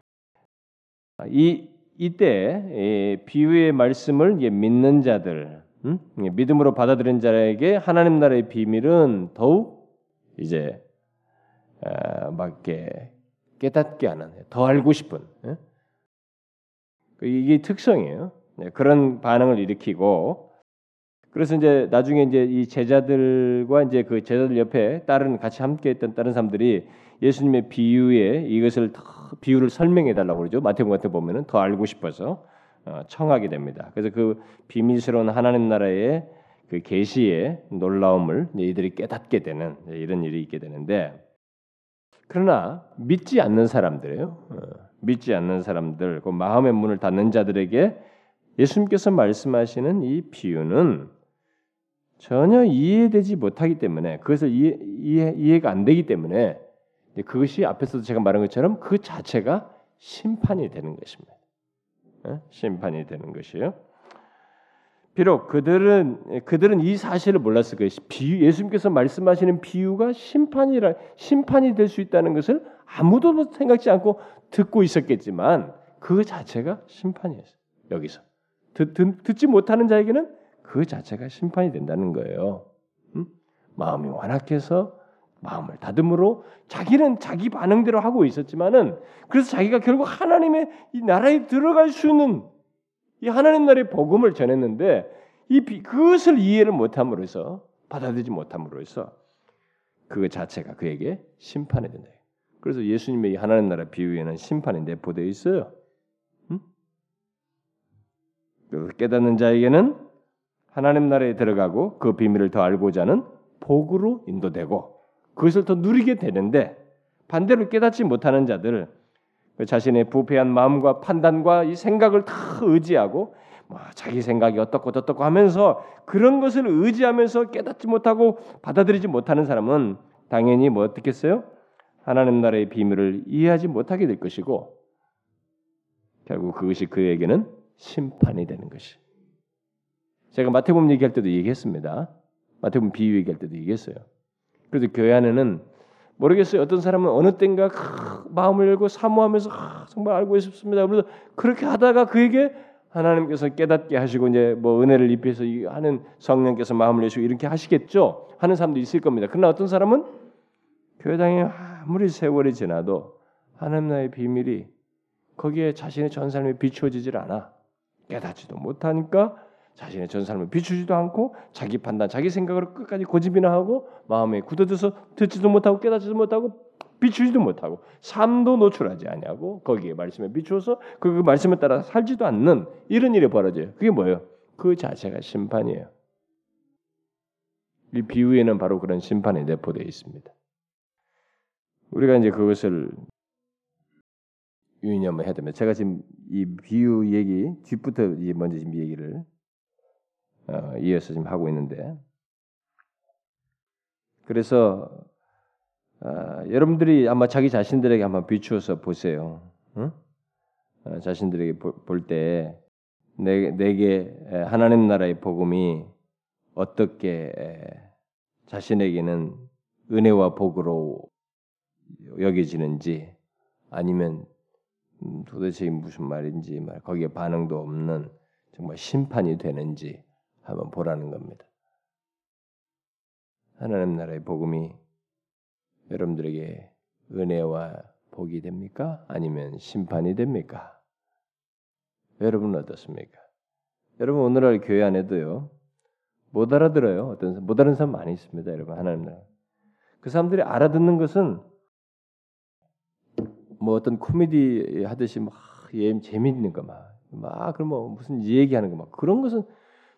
이 이때 비유의 말씀을 믿는 자들, 음? 믿음으로 받아들인 자에게 하나님 나라의 비밀은 더욱 이제 막게 깨닫게 하는, 더 알고 싶은 그 이게 특성이에요. 네, 그런 반응을 일으키고 그래서 이제 나중에 이제 이 제자들과 이제 그 제자들 옆에 다른 같이 함께 했던 다른 사람들이 예수님의 비유에 이것을 더 비유를 설명해 달라고 그러죠. 마태복음 같은 보면은 더 알고 싶어서 어, 청하게 됩니다. 그래서 그 비밀스러운 하나님 나라의 그 계시의 놀라움을 이들이 깨닫게 되는 이런 일이 있게 되는데 그러나 믿지 않는 사람들이에요. 어, 믿지 않는 사람들, 그 마음의 문을 닫는 자들에게 예수님께서 말씀하시는 이 비유는 전혀 이해되지 못하기 때문에 그것을 이해, 이해, 이해가 안 되기 때문에 그것이 앞에서도 제가 말한 것처럼 그 자체가 심판이 되는 것입니다. 예? 심판이 되는 것이요. 비록 그들은 그들은 이 사실을 몰랐을 것이 비유 예수님께서 말씀하시는 비유가 심판이라 심판이 될 수 있다는 것을 아무도 생각지 않고 듣고 있었겠지만 그 자체가 심판이었어요. 여기서 듣, 듣, 지 못하는 자에게는 그 자체가 심판이 된다는 거예요. 음? 마음이 완악해서 마음을 다듬으로 자기는 자기 반응대로 하고 있었지만은 그래서 자기가 결국 하나님의 이 나라에 들어갈 수 있는 이 하나님 나라의 복음을 전했는데 이 그것을 이해를 못함으로 해서 받아들이지 못함으로 해서 그 자체가 그에게 심판이 된다. 그래서 예수님의 이 하나님 나라 비유에는 심판이 내포되어 있어요. 음? 깨닫는 자에게는 하나님 나라에 들어가고 그 비밀을 더 알고자 하는 복으로 인도되고 그것을 더 누리게 되는데 반대로 깨닫지 못하는 자들 그 자신의 부패한 마음과 판단과 이 생각을 다 의지하고 뭐 자기 생각이 어떻고 어떻고 하면서 그런 것을 의지하면서 깨닫지 못하고 받아들이지 못하는 사람은 당연히 뭐 어떻겠어요? 하나님 나라의 비밀을 이해하지 못하게 될 것이고 결국 그것이 그에게는 심판이 되는 것이. 제가 마태복음 얘기할 때도 얘기했습니다. 마태복음 비유 얘기할 때도 얘기했어요. 그래서 교회 안에는 모르겠어요. 어떤 사람은 어느 땐가 마음을 열고 사모하면서 정말 알고 싶습니다. 그래서 그렇게 하다가 그에게 하나님께서 깨닫게 하시고 이제 뭐 은혜를 입혀서 하는 성령께서 마음을 여시고 이렇게 하시겠죠. 하는 사람도 있을 겁니다. 그러나 어떤 사람은 교회당에 아무리 세월이 지나도 하나님 나의 비밀이 거기에 자신의 전 삶이 비추어지질 않아. 깨닫지도 못하니까 자신의 전 삶을 비추지도 않고 자기 판단, 자기 생각으로 끝까지 고집이나 하고 마음에 굳어져서 듣지도 못하고 깨닫지도 못하고 비추지도 못하고 삶도 노출하지 아니하고 거기에 말씀에 비추어서 그, 그 말씀에 따라 살지도 않는 이런 일이 벌어져요. 그게 뭐예요? 그 자체가 심판이에요. 이 비유에는 바로 그런 심판이 내포되어 있습니다. 우리가 이제 그것을 유념을 해야 됩니다. 제가 지금 이 비유 얘기 뒷부터 먼저 지금 얘기를 어, 이어서 지금 하고 있는데 그래서 어, 여러분들이 아마 자기 자신들에게 한번 비추어서 보세요. 응? 어, 자신들에게 볼 때 내게 하나님 나라의 복음이 어떻게 자신에게는 은혜와 복으로 여겨지는지 아니면 음, 도대체 무슨 말인지 말 거기에 반응도 없는 정말 심판이 되는지 한번 보라는 겁니다. 하나님 나라의 복음이 여러분들에게 은혜와 복이 됩니까? 아니면 심판이 됩니까? 여러분은 어떻습니까? 여러분 오늘날 교회 안에도요 못 알아들어요. 어떤 못 알아듣는 사람 많이 있습니다. 여러분 하나님 나라. 그 사람들이 알아듣는 것은 뭐 어떤 코미디 하듯이 막 예, 재밌는 거 막, 막 그럼 뭐 무슨 얘기하는 거 막 그런 것은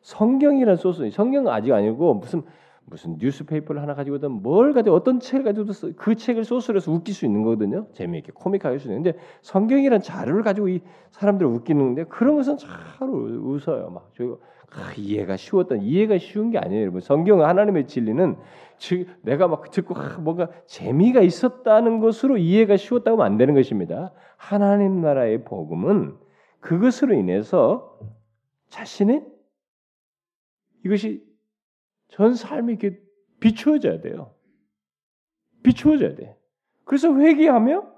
성경이라는 소스, 성경은 아직 아니고 무슨 무슨 뉴스페이퍼를 하나 가지고든 뭘 가지고 어떤 책을 가지고도 그 책을 소스로 해서 웃길 수 있는 거거든요. 재미있게 코믹하게 할수 있는데 성경이란 자료를 가지고 이 사람들을 웃기는데 그런 것은 잘 웃어요. 막 저, 아, 이해가 쉬웠던 이해가 쉬운 게 아니에요, 여러분. 성경 하나님의 진리는 즉 내가 막 듣고 아, 뭔가 재미가 있었다는 것으로 이해가 쉬웠다고 하면 안 되는 것입니다. 하나님 나라의 복음은 그것으로 인해서 자신의 이것이 전 삶이 이렇게 비추어져야 돼요. 비추어져야 돼. 그래서 회개하며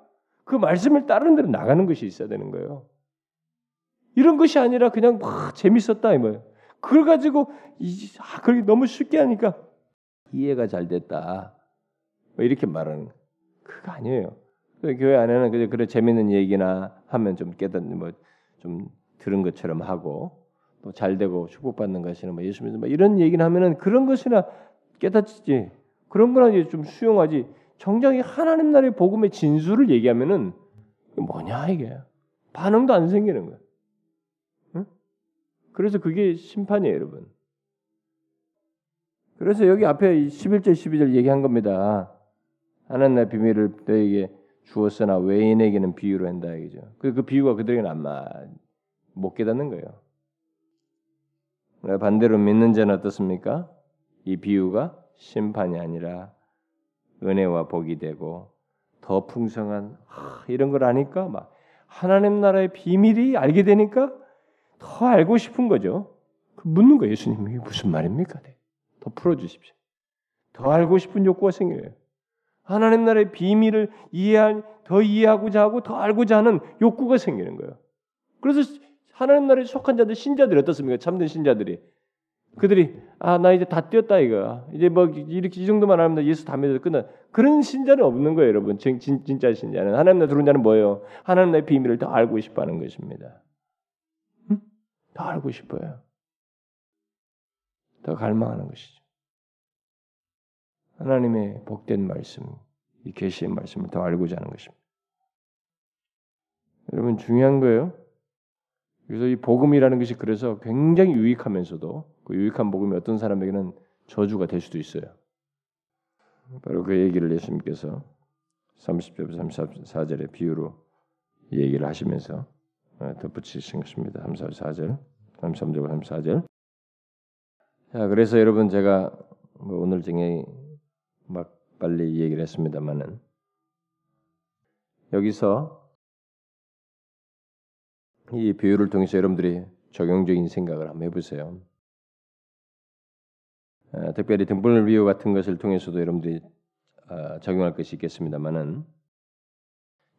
그 말씀을 따르는 대로 나가는 것이 있어야 되는 거예요. 이런 것이 아니라 그냥 막 재밌었다 이 뭐예요. 그걸 가지고 이, 아, 그렇게 너무 쉽게 하니까 이해가 잘 됐다. 뭐 이렇게 말하는 그거 아니에요. 교회 안에는 그냥 그런 재밌는 얘기나 하면 좀 깨닫는 뭐 좀 들은 것처럼 하고 또 잘 되고 축복받는 것이나 뭐 예수 믿는 뭐 이런 얘기를 하면은 그런 것이나 깨닫지 그런 거나 이제 좀 수용하지 정작 하나님 나라의 복음의 진수를 얘기하면은 뭐냐 이게 반응도 안 생기는 거예요. 응? 그래서 그게 심판이에요, 여러분. 그래서 여기 앞에 11절 12절 얘기한 겁니다. 하나님 나라의 비밀을 너에게 주었으나 외인에게는 비유로 한다 이거죠. 그, 그 비유가 그들에게는 안못 깨닫는 거예요. 반대로 믿는 자는 어떻습니까? 이 비유가 심판이 아니라 은혜와 복이 되고 더 풍성한 하, 이런 걸 아니까 막 하나님 나라의 비밀이 알게 되니까 더 알고 싶은 거죠. 그 묻는 거예요. 예수님 이게 무슨 말입니까? 네. 더 풀어주십시오. 더 알고 싶은 욕구가 생겨요. 하나님 나라의 비밀을 이해할 더 이해하고자 하고 더 알고자 하는 욕구가 생기는 거예요. 그래서 하나님 나라에 속한 자들 신자들이 어떻습니까? 참된 신자들이. 그들이 아 나 이제 다 뛰었다 이거. 이제 뭐 이렇게 이 정도만 하면 예수 다 믿어서 끝나. 그런 신자는 없는 거예요 여러분. 진, 진, 진짜 신자는. 하나님 나라 들어온 자는 뭐예요? 하나님 나라의 비밀을 더 알고 싶어하는 것입니다. 응? 더 알고 싶어요. 더 갈망하는 것이죠. 하나님의 복된 말씀 이 계시의 말씀을 더 알고자 하는 것입니다. 여러분 중요한 거예요 그래서 이 복음이라는 것이 그래서 굉장히 유익하면서도 그 유익한 복음이 어떤 사람에게는 저주가 될 수도 있어요. 바로 그 얘기를 예수님께서 30절 34절의 비유로 얘기를 하시면서 어, 덧붙이신 것입니다. 34절, 33절, 34절. 자, 그래서 여러분 제가 뭐 오늘 중에 막 빨리 얘기를 했습니다만은 여기서 이 비유를 통해서 여러분들이 적용적인 생각을 한번 해보세요. 어, 특별히 등불 비유 같은 것을 통해서도 여러분들이 어, 적용할 것이 있겠습니다만은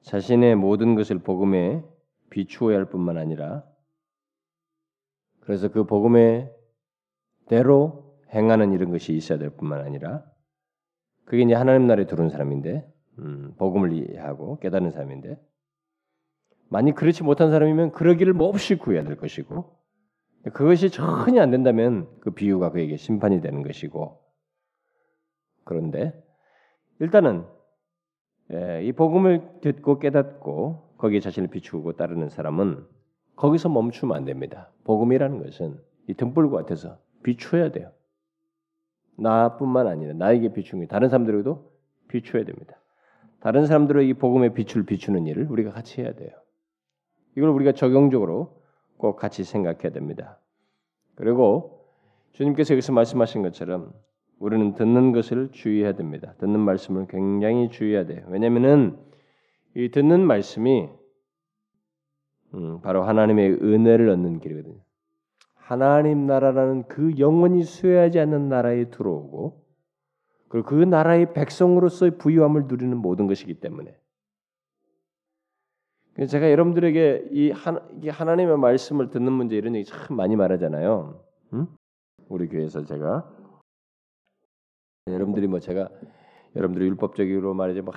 자신의 모든 것을 복음에 비추어야 할 뿐만 아니라 그래서 그 복음의 대로 행하는 이런 것이 있어야 될 뿐만 아니라 그게 이제 하나님 나라에 들어온 사람인데 음, 복음을 이해하고 깨닫는 사람인데 만약 그렇지 못한 사람이면 그러기를 몹시 구해야 될 것이고 그것이 전혀 안 된다면 그 비유가 그에게 심판이 되는 것이고 그런데 일단은 예, 이 복음을 듣고 깨닫고 거기에 자신을 비추고 따르는 사람은 거기서 멈추면 안 됩니다. 복음이라는 것은 이 등불과 같아서 비추어야 돼요. 나뿐만 아니라 나에게 비추는 게 다른 사람들에게도 비추어야 됩니다. 다른 사람들의 이 복음의 빛을 비추는 일을 우리가 같이 해야 돼요. 이걸 우리가 적용적으로 꼭 같이 생각해야 됩니다. 그리고 주님께서 여기서 말씀하신 것처럼 우리는 듣는 것을 주의해야 됩니다. 듣는 말씀을 굉장히 주의해야 돼요. 왜냐하면이 듣는 말씀이 음, 바로 하나님의 은혜를 얻는 길이거든요. 하나님 나라라는 그 영원히 수여하지 않는 나라에 들어오고 그리고 그 나라의 백성으로서의 부유함을 누리는 모든 것이기 때문에 제가 여러분들에게 이 하나님의 말씀을 듣는 문제 이런 얘기 참 많이 말하잖아요. 응? 우리 교회에서 제가 여러분들이 뭐 제가 여러분들이 율법적으로 말이죠, 막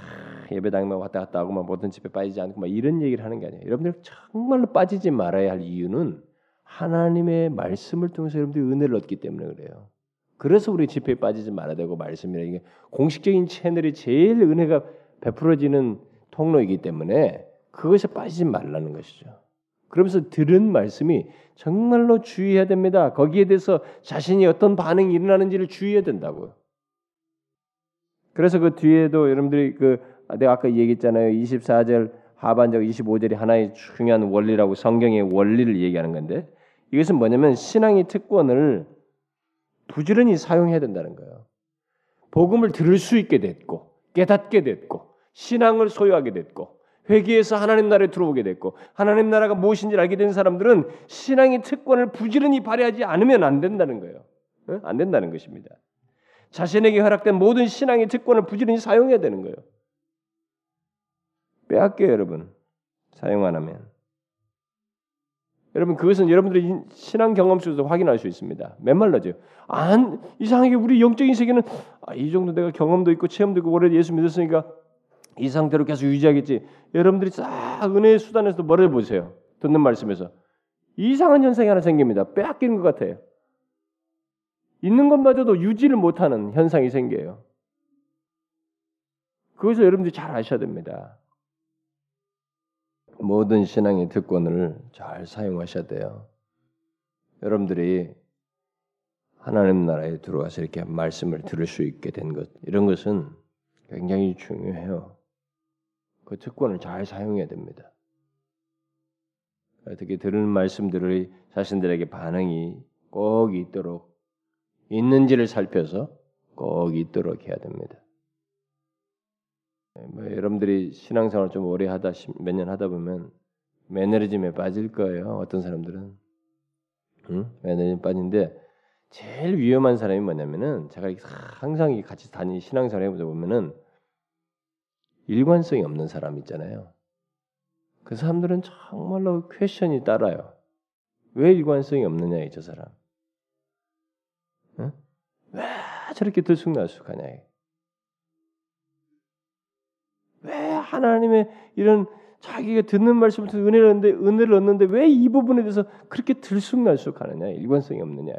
예배당만 왔다 갔다 하고 막 모든 집에 빠지지 않고 막 이런 얘기를 하는 게 아니에요. 여러분들 정말로 빠지지 말아야 할 이유는 하나님의 말씀을 통해서 여러분들이 은혜를 얻기 때문에 그래요. 그래서 우리 집회에 빠지지 말아야 되고 말씀이라는 게 공식적인 채널이 제일 은혜가 베풀어지는 통로이기 때문에 그것에 빠지지 말라는 것이죠. 그러면서 들은 말씀이 정말로 주의해야 됩니다. 거기에 대해서 자신이 어떤 반응이 일어나는지를 주의해야 된다고요. 그래서 그 뒤에도 여러분들이 그 내가 아까 얘기했잖아요. 24절 하반절 25절이 하나의 중요한 원리라고 성경의 원리를 얘기하는 건데 이것은 뭐냐면 신앙의 특권을 부지런히 사용해야 된다는 거예요. 복음을 들을 수 있게 됐고 깨닫게 됐고 신앙을 소유하게 됐고 회개해서 하나님 나라에 들어오게 됐고 하나님 나라가 무엇인지 알게 된 사람들은 신앙의 특권을 부지런히 발휘하지 않으면 안 된다는 거예요. 안 된다는 것입니다. 자신에게 허락된 모든 신앙의 특권을 부지런히 사용해야 되는 거예요. 빼앗겨요, 여러분. 사용 안 하면. 여러분 그것은 여러분들의 신앙 경험 속에서 확인할 수 있습니다. 맨말로죠. 안 이상하게 우리 영적인 세계는 아, 이 정도 내가 경험도 있고 체험도 있고 오래 예수 믿었으니까 이 상태로 계속 유지하겠지. 여러분들이 싹 은혜의 수단에서 멀어 보세요. 듣는 말씀에서 이상한 현상이 하나 생깁니다. 빼앗기는 것 같아요. 있는 것마저도 유지를 못하는 현상이 생겨요. 그것을 여러분들이 잘 아셔야 됩니다. 모든 신앙의 특권을 잘 사용하셔야 돼요. 여러분들이 하나님 나라에 들어와서 이렇게 말씀을 들을 수 있게 된 것, 이런 것은 굉장히 중요해요. 그 특권을 잘 사용해야 됩니다. 어떻게 들은 말씀들의 자신들에게 반응이 꼭 있도록 있는지를 살펴서 꼭 있도록 해야 됩니다. 네, 뭐 여러분들이 신앙생활 좀 오래 하다 몇 년 하다 보면 매너리즘에 빠질 거예요. 어떤 사람들은 응? 매너리즘 빠진데 제일 위험한 사람이 뭐냐면은 제가 항상 같이 다니 신앙생활 해보다 보면은 일관성이 없는 사람 있잖아요. 그 사람들은 정말로 퀘션이 따라요. 왜 일관성이 없느냐 이 저 사람. 응? 왜 저렇게 들쑥날쑥하냐. 왜 하나님의 이런 자기가 듣는 말씀을 통해 은혜를 얻는데 은혜를 얻는데 왜 이 부분에 대해서 그렇게 들쑥날쑥하느냐 일관성이 없느냐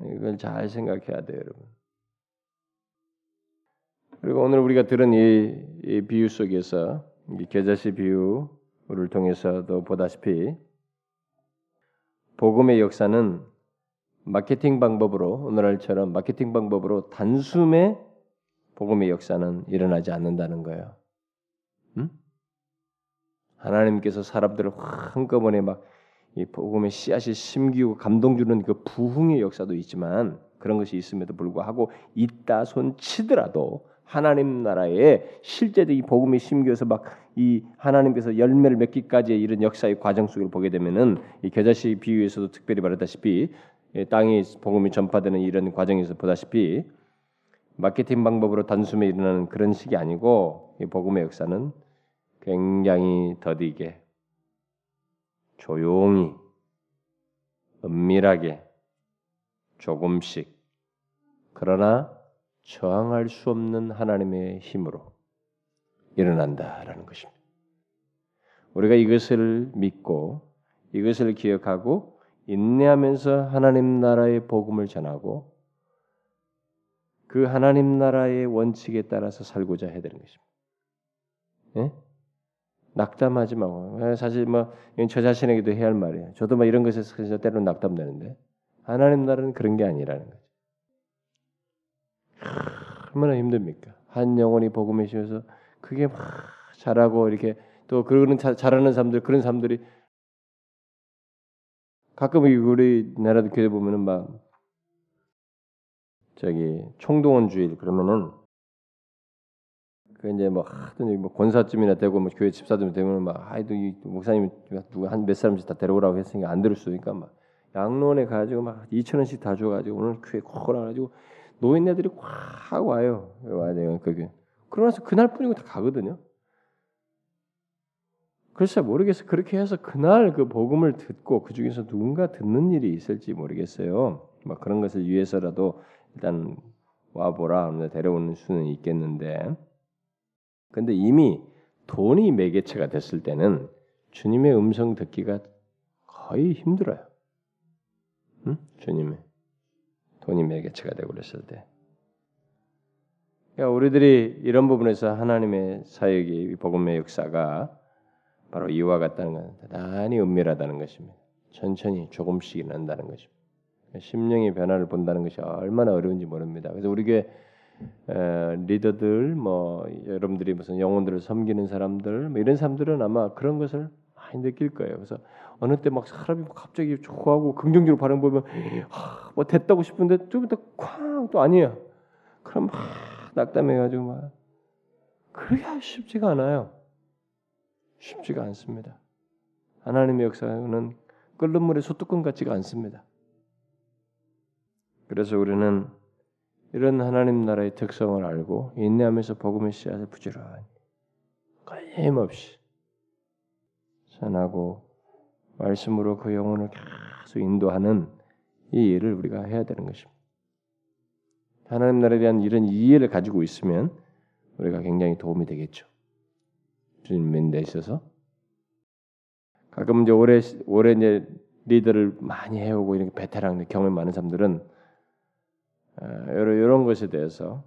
이걸 잘 생각해야 돼요 여러분 그리고 오늘 우리가 들은 이, 이 비유 속에서 이 겨자씨 비유를 통해서도 보다시피 복음의 역사는 마케팅 방법으로 오늘날처럼 마케팅 방법으로 단숨에 복음의 역사는 일어나지 않는다는 거예요. 음? 하나님께서 사람들을 한꺼번에 막 이 복음의 씨앗이 심기고 감동 주는 그 부흥의 역사도 있지만 그런 것이 있음에도 불구하고 있다 손 치더라도 하나님 나라에 실제로 이 복음이 심겨서 막 이 하나님께서 열매를 맺기까지의 이런 역사의 과정 속을 보게 되면은 이 겨자씨 비유에서도 특별히 말했다시피 땅이 복음이 전파되는 이런 과정에서 보다시피 마케팅 방법으로 단숨에 일어나는 그런 식이 아니고 이 복음의 역사는 굉장히 더디게 조용히 은밀하게 조금씩. 그러나 저항할 수 없는 하나님의 힘으로 일어난다라는 것입니다. 우리가 이것을 믿고 이것을 기억하고 인내하면서 하나님 나라의 복음을 전하고 그 하나님 나라의 원칙에 따라서 살고자 해야 되는 것입니다. 예? 낙담하지 말고 예, 사실 뭐저 자신에게도 해야 할 말이에요. 저도 뭐 이런 것에서 때로는 낙담되는데 하나님 나라는 그런 게 아니라는 거죠. 얼마나 힘듭니까? 한 영혼이 복음에 씌워서 그게 막 잘하고 이렇게 또 그런 잘하는 사람들 그런 사람들이 가끔 우리 나라도 교회 보면은 막 저기 총동원 주일 그러면은 그 이제 뭐 하여튼 뭐 권사쯤이나 되고 뭐 교회 집사쯤 되면 막 하여튼 이 목사님 누가 한 몇 사람씩 다 데려오라고 했으니까 안 들을 수 있으니까 막 양로원에 가지고 막 2천 원씩 다 줘가지고 오늘 교회 꼭 오라가지고 노인네들이 확 와요 와야 돼요 그게 그러나서 그날뿐이고 다 가거든요. 글쎄 모르겠어 그렇게 해서 그날 그 복음을 듣고 그 중에서 누군가 듣는 일이 있을지 모르겠어요. 막 그런 것을 위해서라도 일단 와보라 데려오는 수는 있겠는데 근데 이미 돈이 매개체가 됐을 때는 주님의 음성 듣기가 거의 힘들어요. 응? 주님의 돈이 매개체가 되고 그랬을 때. 그러니까 우리들이 이런 부분에서 하나님의 사역이 복음의 역사가 바로 이와 같다는 건 대단히 은밀하다는 것입니다. 천천히 조금씩 일어난다는 것입니다. 심령의 변화를 본다는 것이 얼마나 어려운지 모릅니다. 그래서 우리 교회 리더들 뭐 여러분들이 무슨 영혼들을 섬기는 사람들 뭐 이런 사람들은 아마 그런 것을 많이 느낄 거예요. 그래서 어느 때 막 사람이 갑자기 좋아하고 긍정적으로 반응 보면 하, 뭐 됐다고 싶은데 좀 이따 쾅또 아니야. 그럼 막 낙담해가지고 막 그게 쉽지가 않아요. 쉽지가 않습니다. 하나님의 역사는 끓는 물의 소뚜껑 같지가 않습니다. 그래서 우리는 이런 하나님 나라의 특성을 알고 인내하면서 복음의 씨앗을 부지런히 끊임없이 전하고 말씀으로 그 영혼을 계속 인도하는 이 일을 우리가 해야 되는 것입니다. 하나님 나라에 대한 이런 이해를 가지고 있으면 우리가 굉장히 도움이 되겠죠. 주님 믿는 데 있어서 가끔 이제 오래 오래 이제 리더를 많이 해오고 이렇게 베테랑 경험 많은 사람들은 아, 이런 것에 대해서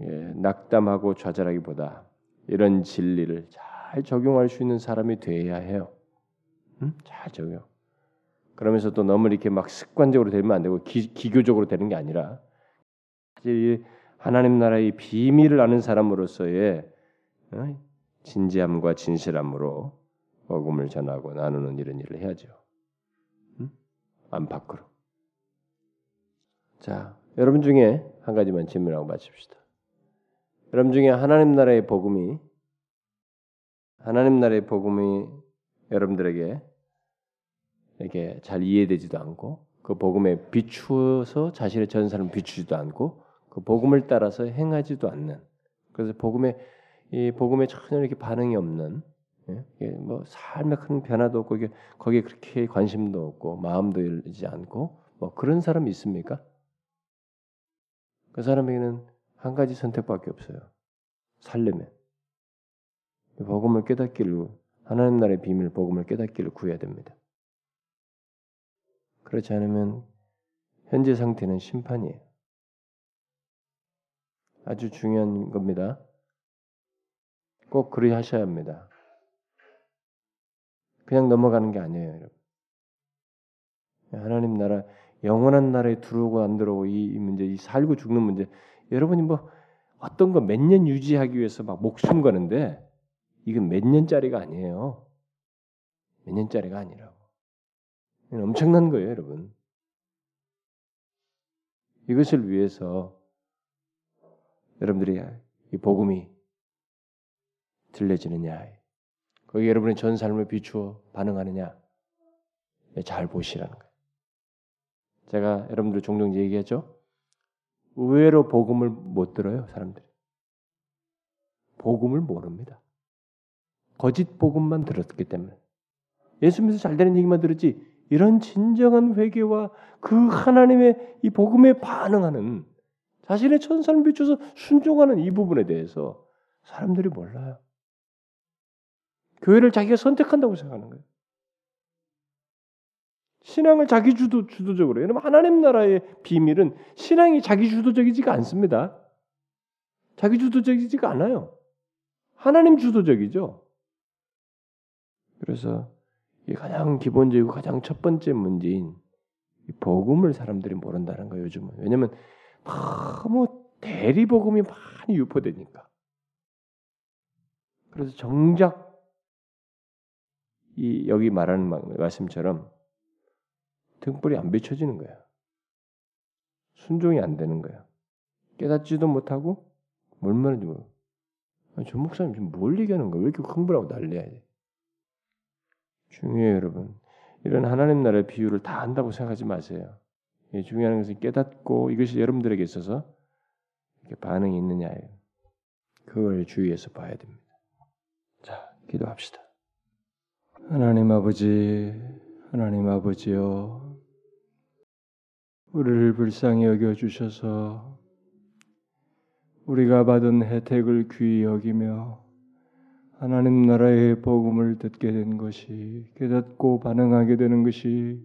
예, 낙담하고 좌절하기보다 이런 진리를 잘 적용할 수 있는 사람이 되어야 해요. 음? 잘 적용. 그러면서 또 너무 이렇게 막 습관적으로 되면 안 되고 기, 교적으로 되는 게 아니라 하나님 나라의 비밀을 아는 사람으로서의 어? 진지함과 진실함으로 복음을 전하고 나누는 이런 일을 해야죠. 음? 안팎으로. 자, 여러분 중에 한 가지만 질문하고 마칩시다. 여러분 중에 하나님 나라의 복음이 하나님 나라의 복음이 여러분들에게 이렇게 잘 이해되지도 않고 그 복음에 비추어서 자신의 전사를 비추지도 않고 그 복음을 따라서 행하지도 않는 그래서 복음에 이 복음에 전혀 이렇게 반응이 없는 예? 뭐 삶에 큰 변화도 없고 이게 거기에 그렇게 관심도 없고 마음도 열리지 않고 뭐 그런 사람이 있습니까? 그 사람에게는 한 가지 선택밖에 없어요. 살려면 복음을 깨닫기를 하나님 나라의 비밀 복음을 깨닫기를 구해야 됩니다. 그렇지 않으면 현재 상태는 심판이에요. 아주 중요한 겁니다. 꼭 그리 하셔야 합니다. 그냥 넘어가는 게 아니에요, 여러분. 하나님 나라 영원한 나라에 들어오고 안 들어오고 이 문제, 이 살고 죽는 문제, 여러분이 뭐 어떤 거 몇 년 유지하기 위해서 막 목숨 거는데 이건 몇 년짜리가 아니에요. 몇 년짜리가 아니라고. 엄청난 거예요, 여러분. 이것을 위해서 여러분들이 이 복음이 들려지느냐, 거기 여러분의 전 삶을 비추어 반응하느냐, 잘 보시라는 거예요. 제가 여러분들 종종 얘기하죠. 의외로 복음을 못 들어요, 사람들이. 복음을 모릅니다. 거짓 복음만 들었기 때문에. 예수 믿어서 잘 되는 얘기만 들었지 이런 진정한 회개와 그 하나님의 이 복음에 반응하는 자신의 천사를 비춰서 순종하는 이 부분에 대해서 사람들이 몰라요. 교회를 자기가 선택한다고 생각하는 거예요. 신앙을 자기 주도 주도적으로. 여러분 하나님 나라의 비밀은 신앙이 자기 주도적이지가 않습니다. 자기 주도적이지가 않아요. 하나님 주도적이죠. 그래서 가장 기본적이고 가장 첫 번째 문제인 복음을 사람들이 모른다는 거예요, 요즘은. 왜냐면 너무 대리 복음이 많이 유포되니까. 그래서 정작 이 여기 말하는 말씀처럼 등불이 안 비춰지는 거야. 순종이 안 되는 거야. 깨닫지도 못하고 뭘 말인지 모르. 저 목사님 지금 뭘 얘기하는 거야? 왜 이렇게 흥분하고 난리야? 중요해요, 여러분. 이런 하나님 나라의 비유를 다 안다고 생각하지 마세요. 중요한 것은 깨닫고 이것이 여러분들에게 있어서 이렇게 반응이 있느냐예요. 그걸 주의해서 봐야 됩니다. 자, 기도합시다. 하나님 아버지, 하나님 아버지요. 우리를 불쌍히 여겨 주셔서 우리가 받은 혜택을 귀히 여기며 하나님 나라의 복음을 듣게 된 것이 깨닫고 반응하게 되는 것이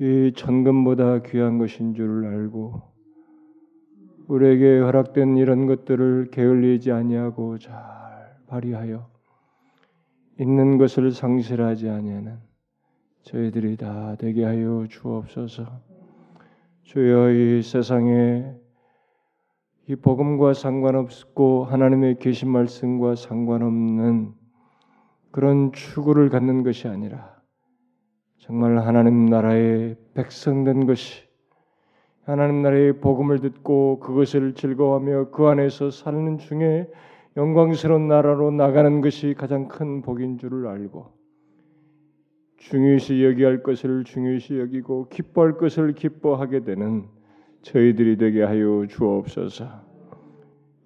이 천금보다 귀한 것인 줄 알고 우리에게 허락된 이런 것들을 게을리지 아니하고 잘 발휘하여 있는 것을 상실하지 아니하는 저희들이 다 되게 하여 주옵소서. 주여 이 세상에 이 복음과 상관없고 하나님의 계신 말씀과 상관없는 그런 추구를 갖는 것이 아니라 정말 하나님 나라의 백성된 것이 하나님 나라의 복음을 듣고 그것을 즐거워하며 그 안에서 사는 중에 영광스러운 나라로 나가는 것이 가장 큰 복인 줄을 알고 중요시 여기야 할 것을 중요시 여기고 기뻐할 것을 기뻐하게 되는 저희들이 되게 하여 주옵소서.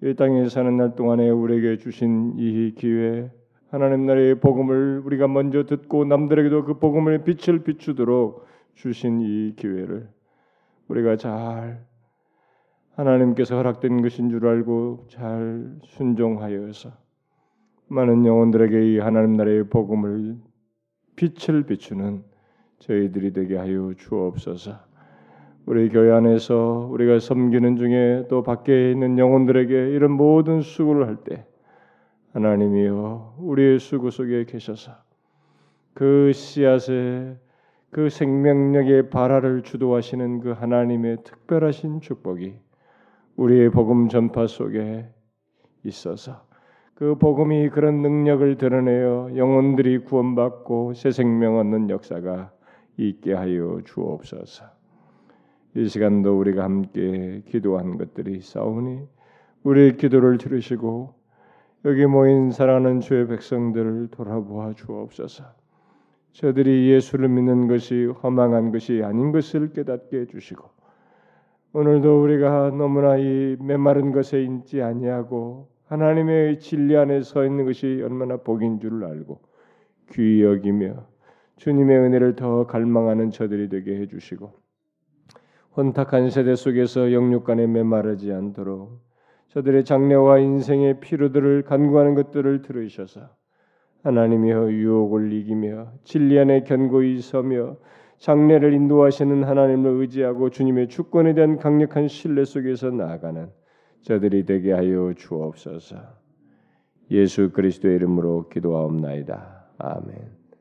이 땅에 사는 날 동안에 우리에게 주신 이 기회 하나님 나라의 복음을 우리가 먼저 듣고 남들에게도 그 복음의 빛을 비추도록 주신 이 기회를 우리가 잘 하나님께서 허락된 것인 줄 알고 잘 순종하여서 많은 영혼들에게 이 하나님 나라의 복음을 빛을 비추는 저희들이 되게 하여 주옵소서. 우리 교회 안에서 우리가 섬기는 중에 또 밖에 있는 영혼들에게 이런 모든 수고를 할 때 하나님이여 우리의 수고 속에 계셔서 그 씨앗에 그 생명력의 발화를 주도하시는 그 하나님의 특별하신 축복이 우리의 복음 전파 속에 있어서 그 복음이 그런 능력을 드러내어 영혼들이 구원받고 새 생명 얻는 역사가 있게 하여 주옵소서. 이 시간도 우리가 함께 기도한 것들이 싸우니 우리의 기도를 들으시고 여기 모인 사랑하는 주의 백성들을 돌아보아 주옵소서. 저들이 예수를 믿는 것이 허망한 것이 아닌 것을 깨닫게 해주시고 오늘도 우리가 너무나 이 메마른 것에 있지 아니하고 하나님의 진리 안에 서 있는 것이 얼마나 복인 줄을 알고 귀히 여기며 주님의 은혜를 더 갈망하는 저들이 되게 해주시고 혼탁한 세대 속에서 영육간에 메마르지 않도록 저들의 장래와 인생의 피로들을 간구하는 것들을 들으셔서 하나님이여 유혹을 이기며 진리 안에 견고히 서며 장래를 인도하시는 하나님을 의지하고 주님의 주권에 대한 강력한 신뢰 속에서 나아가는 저들이 되게 하여 주옵소서. 예수 그리스도의 이름으로 기도하옵나이다. 아멘.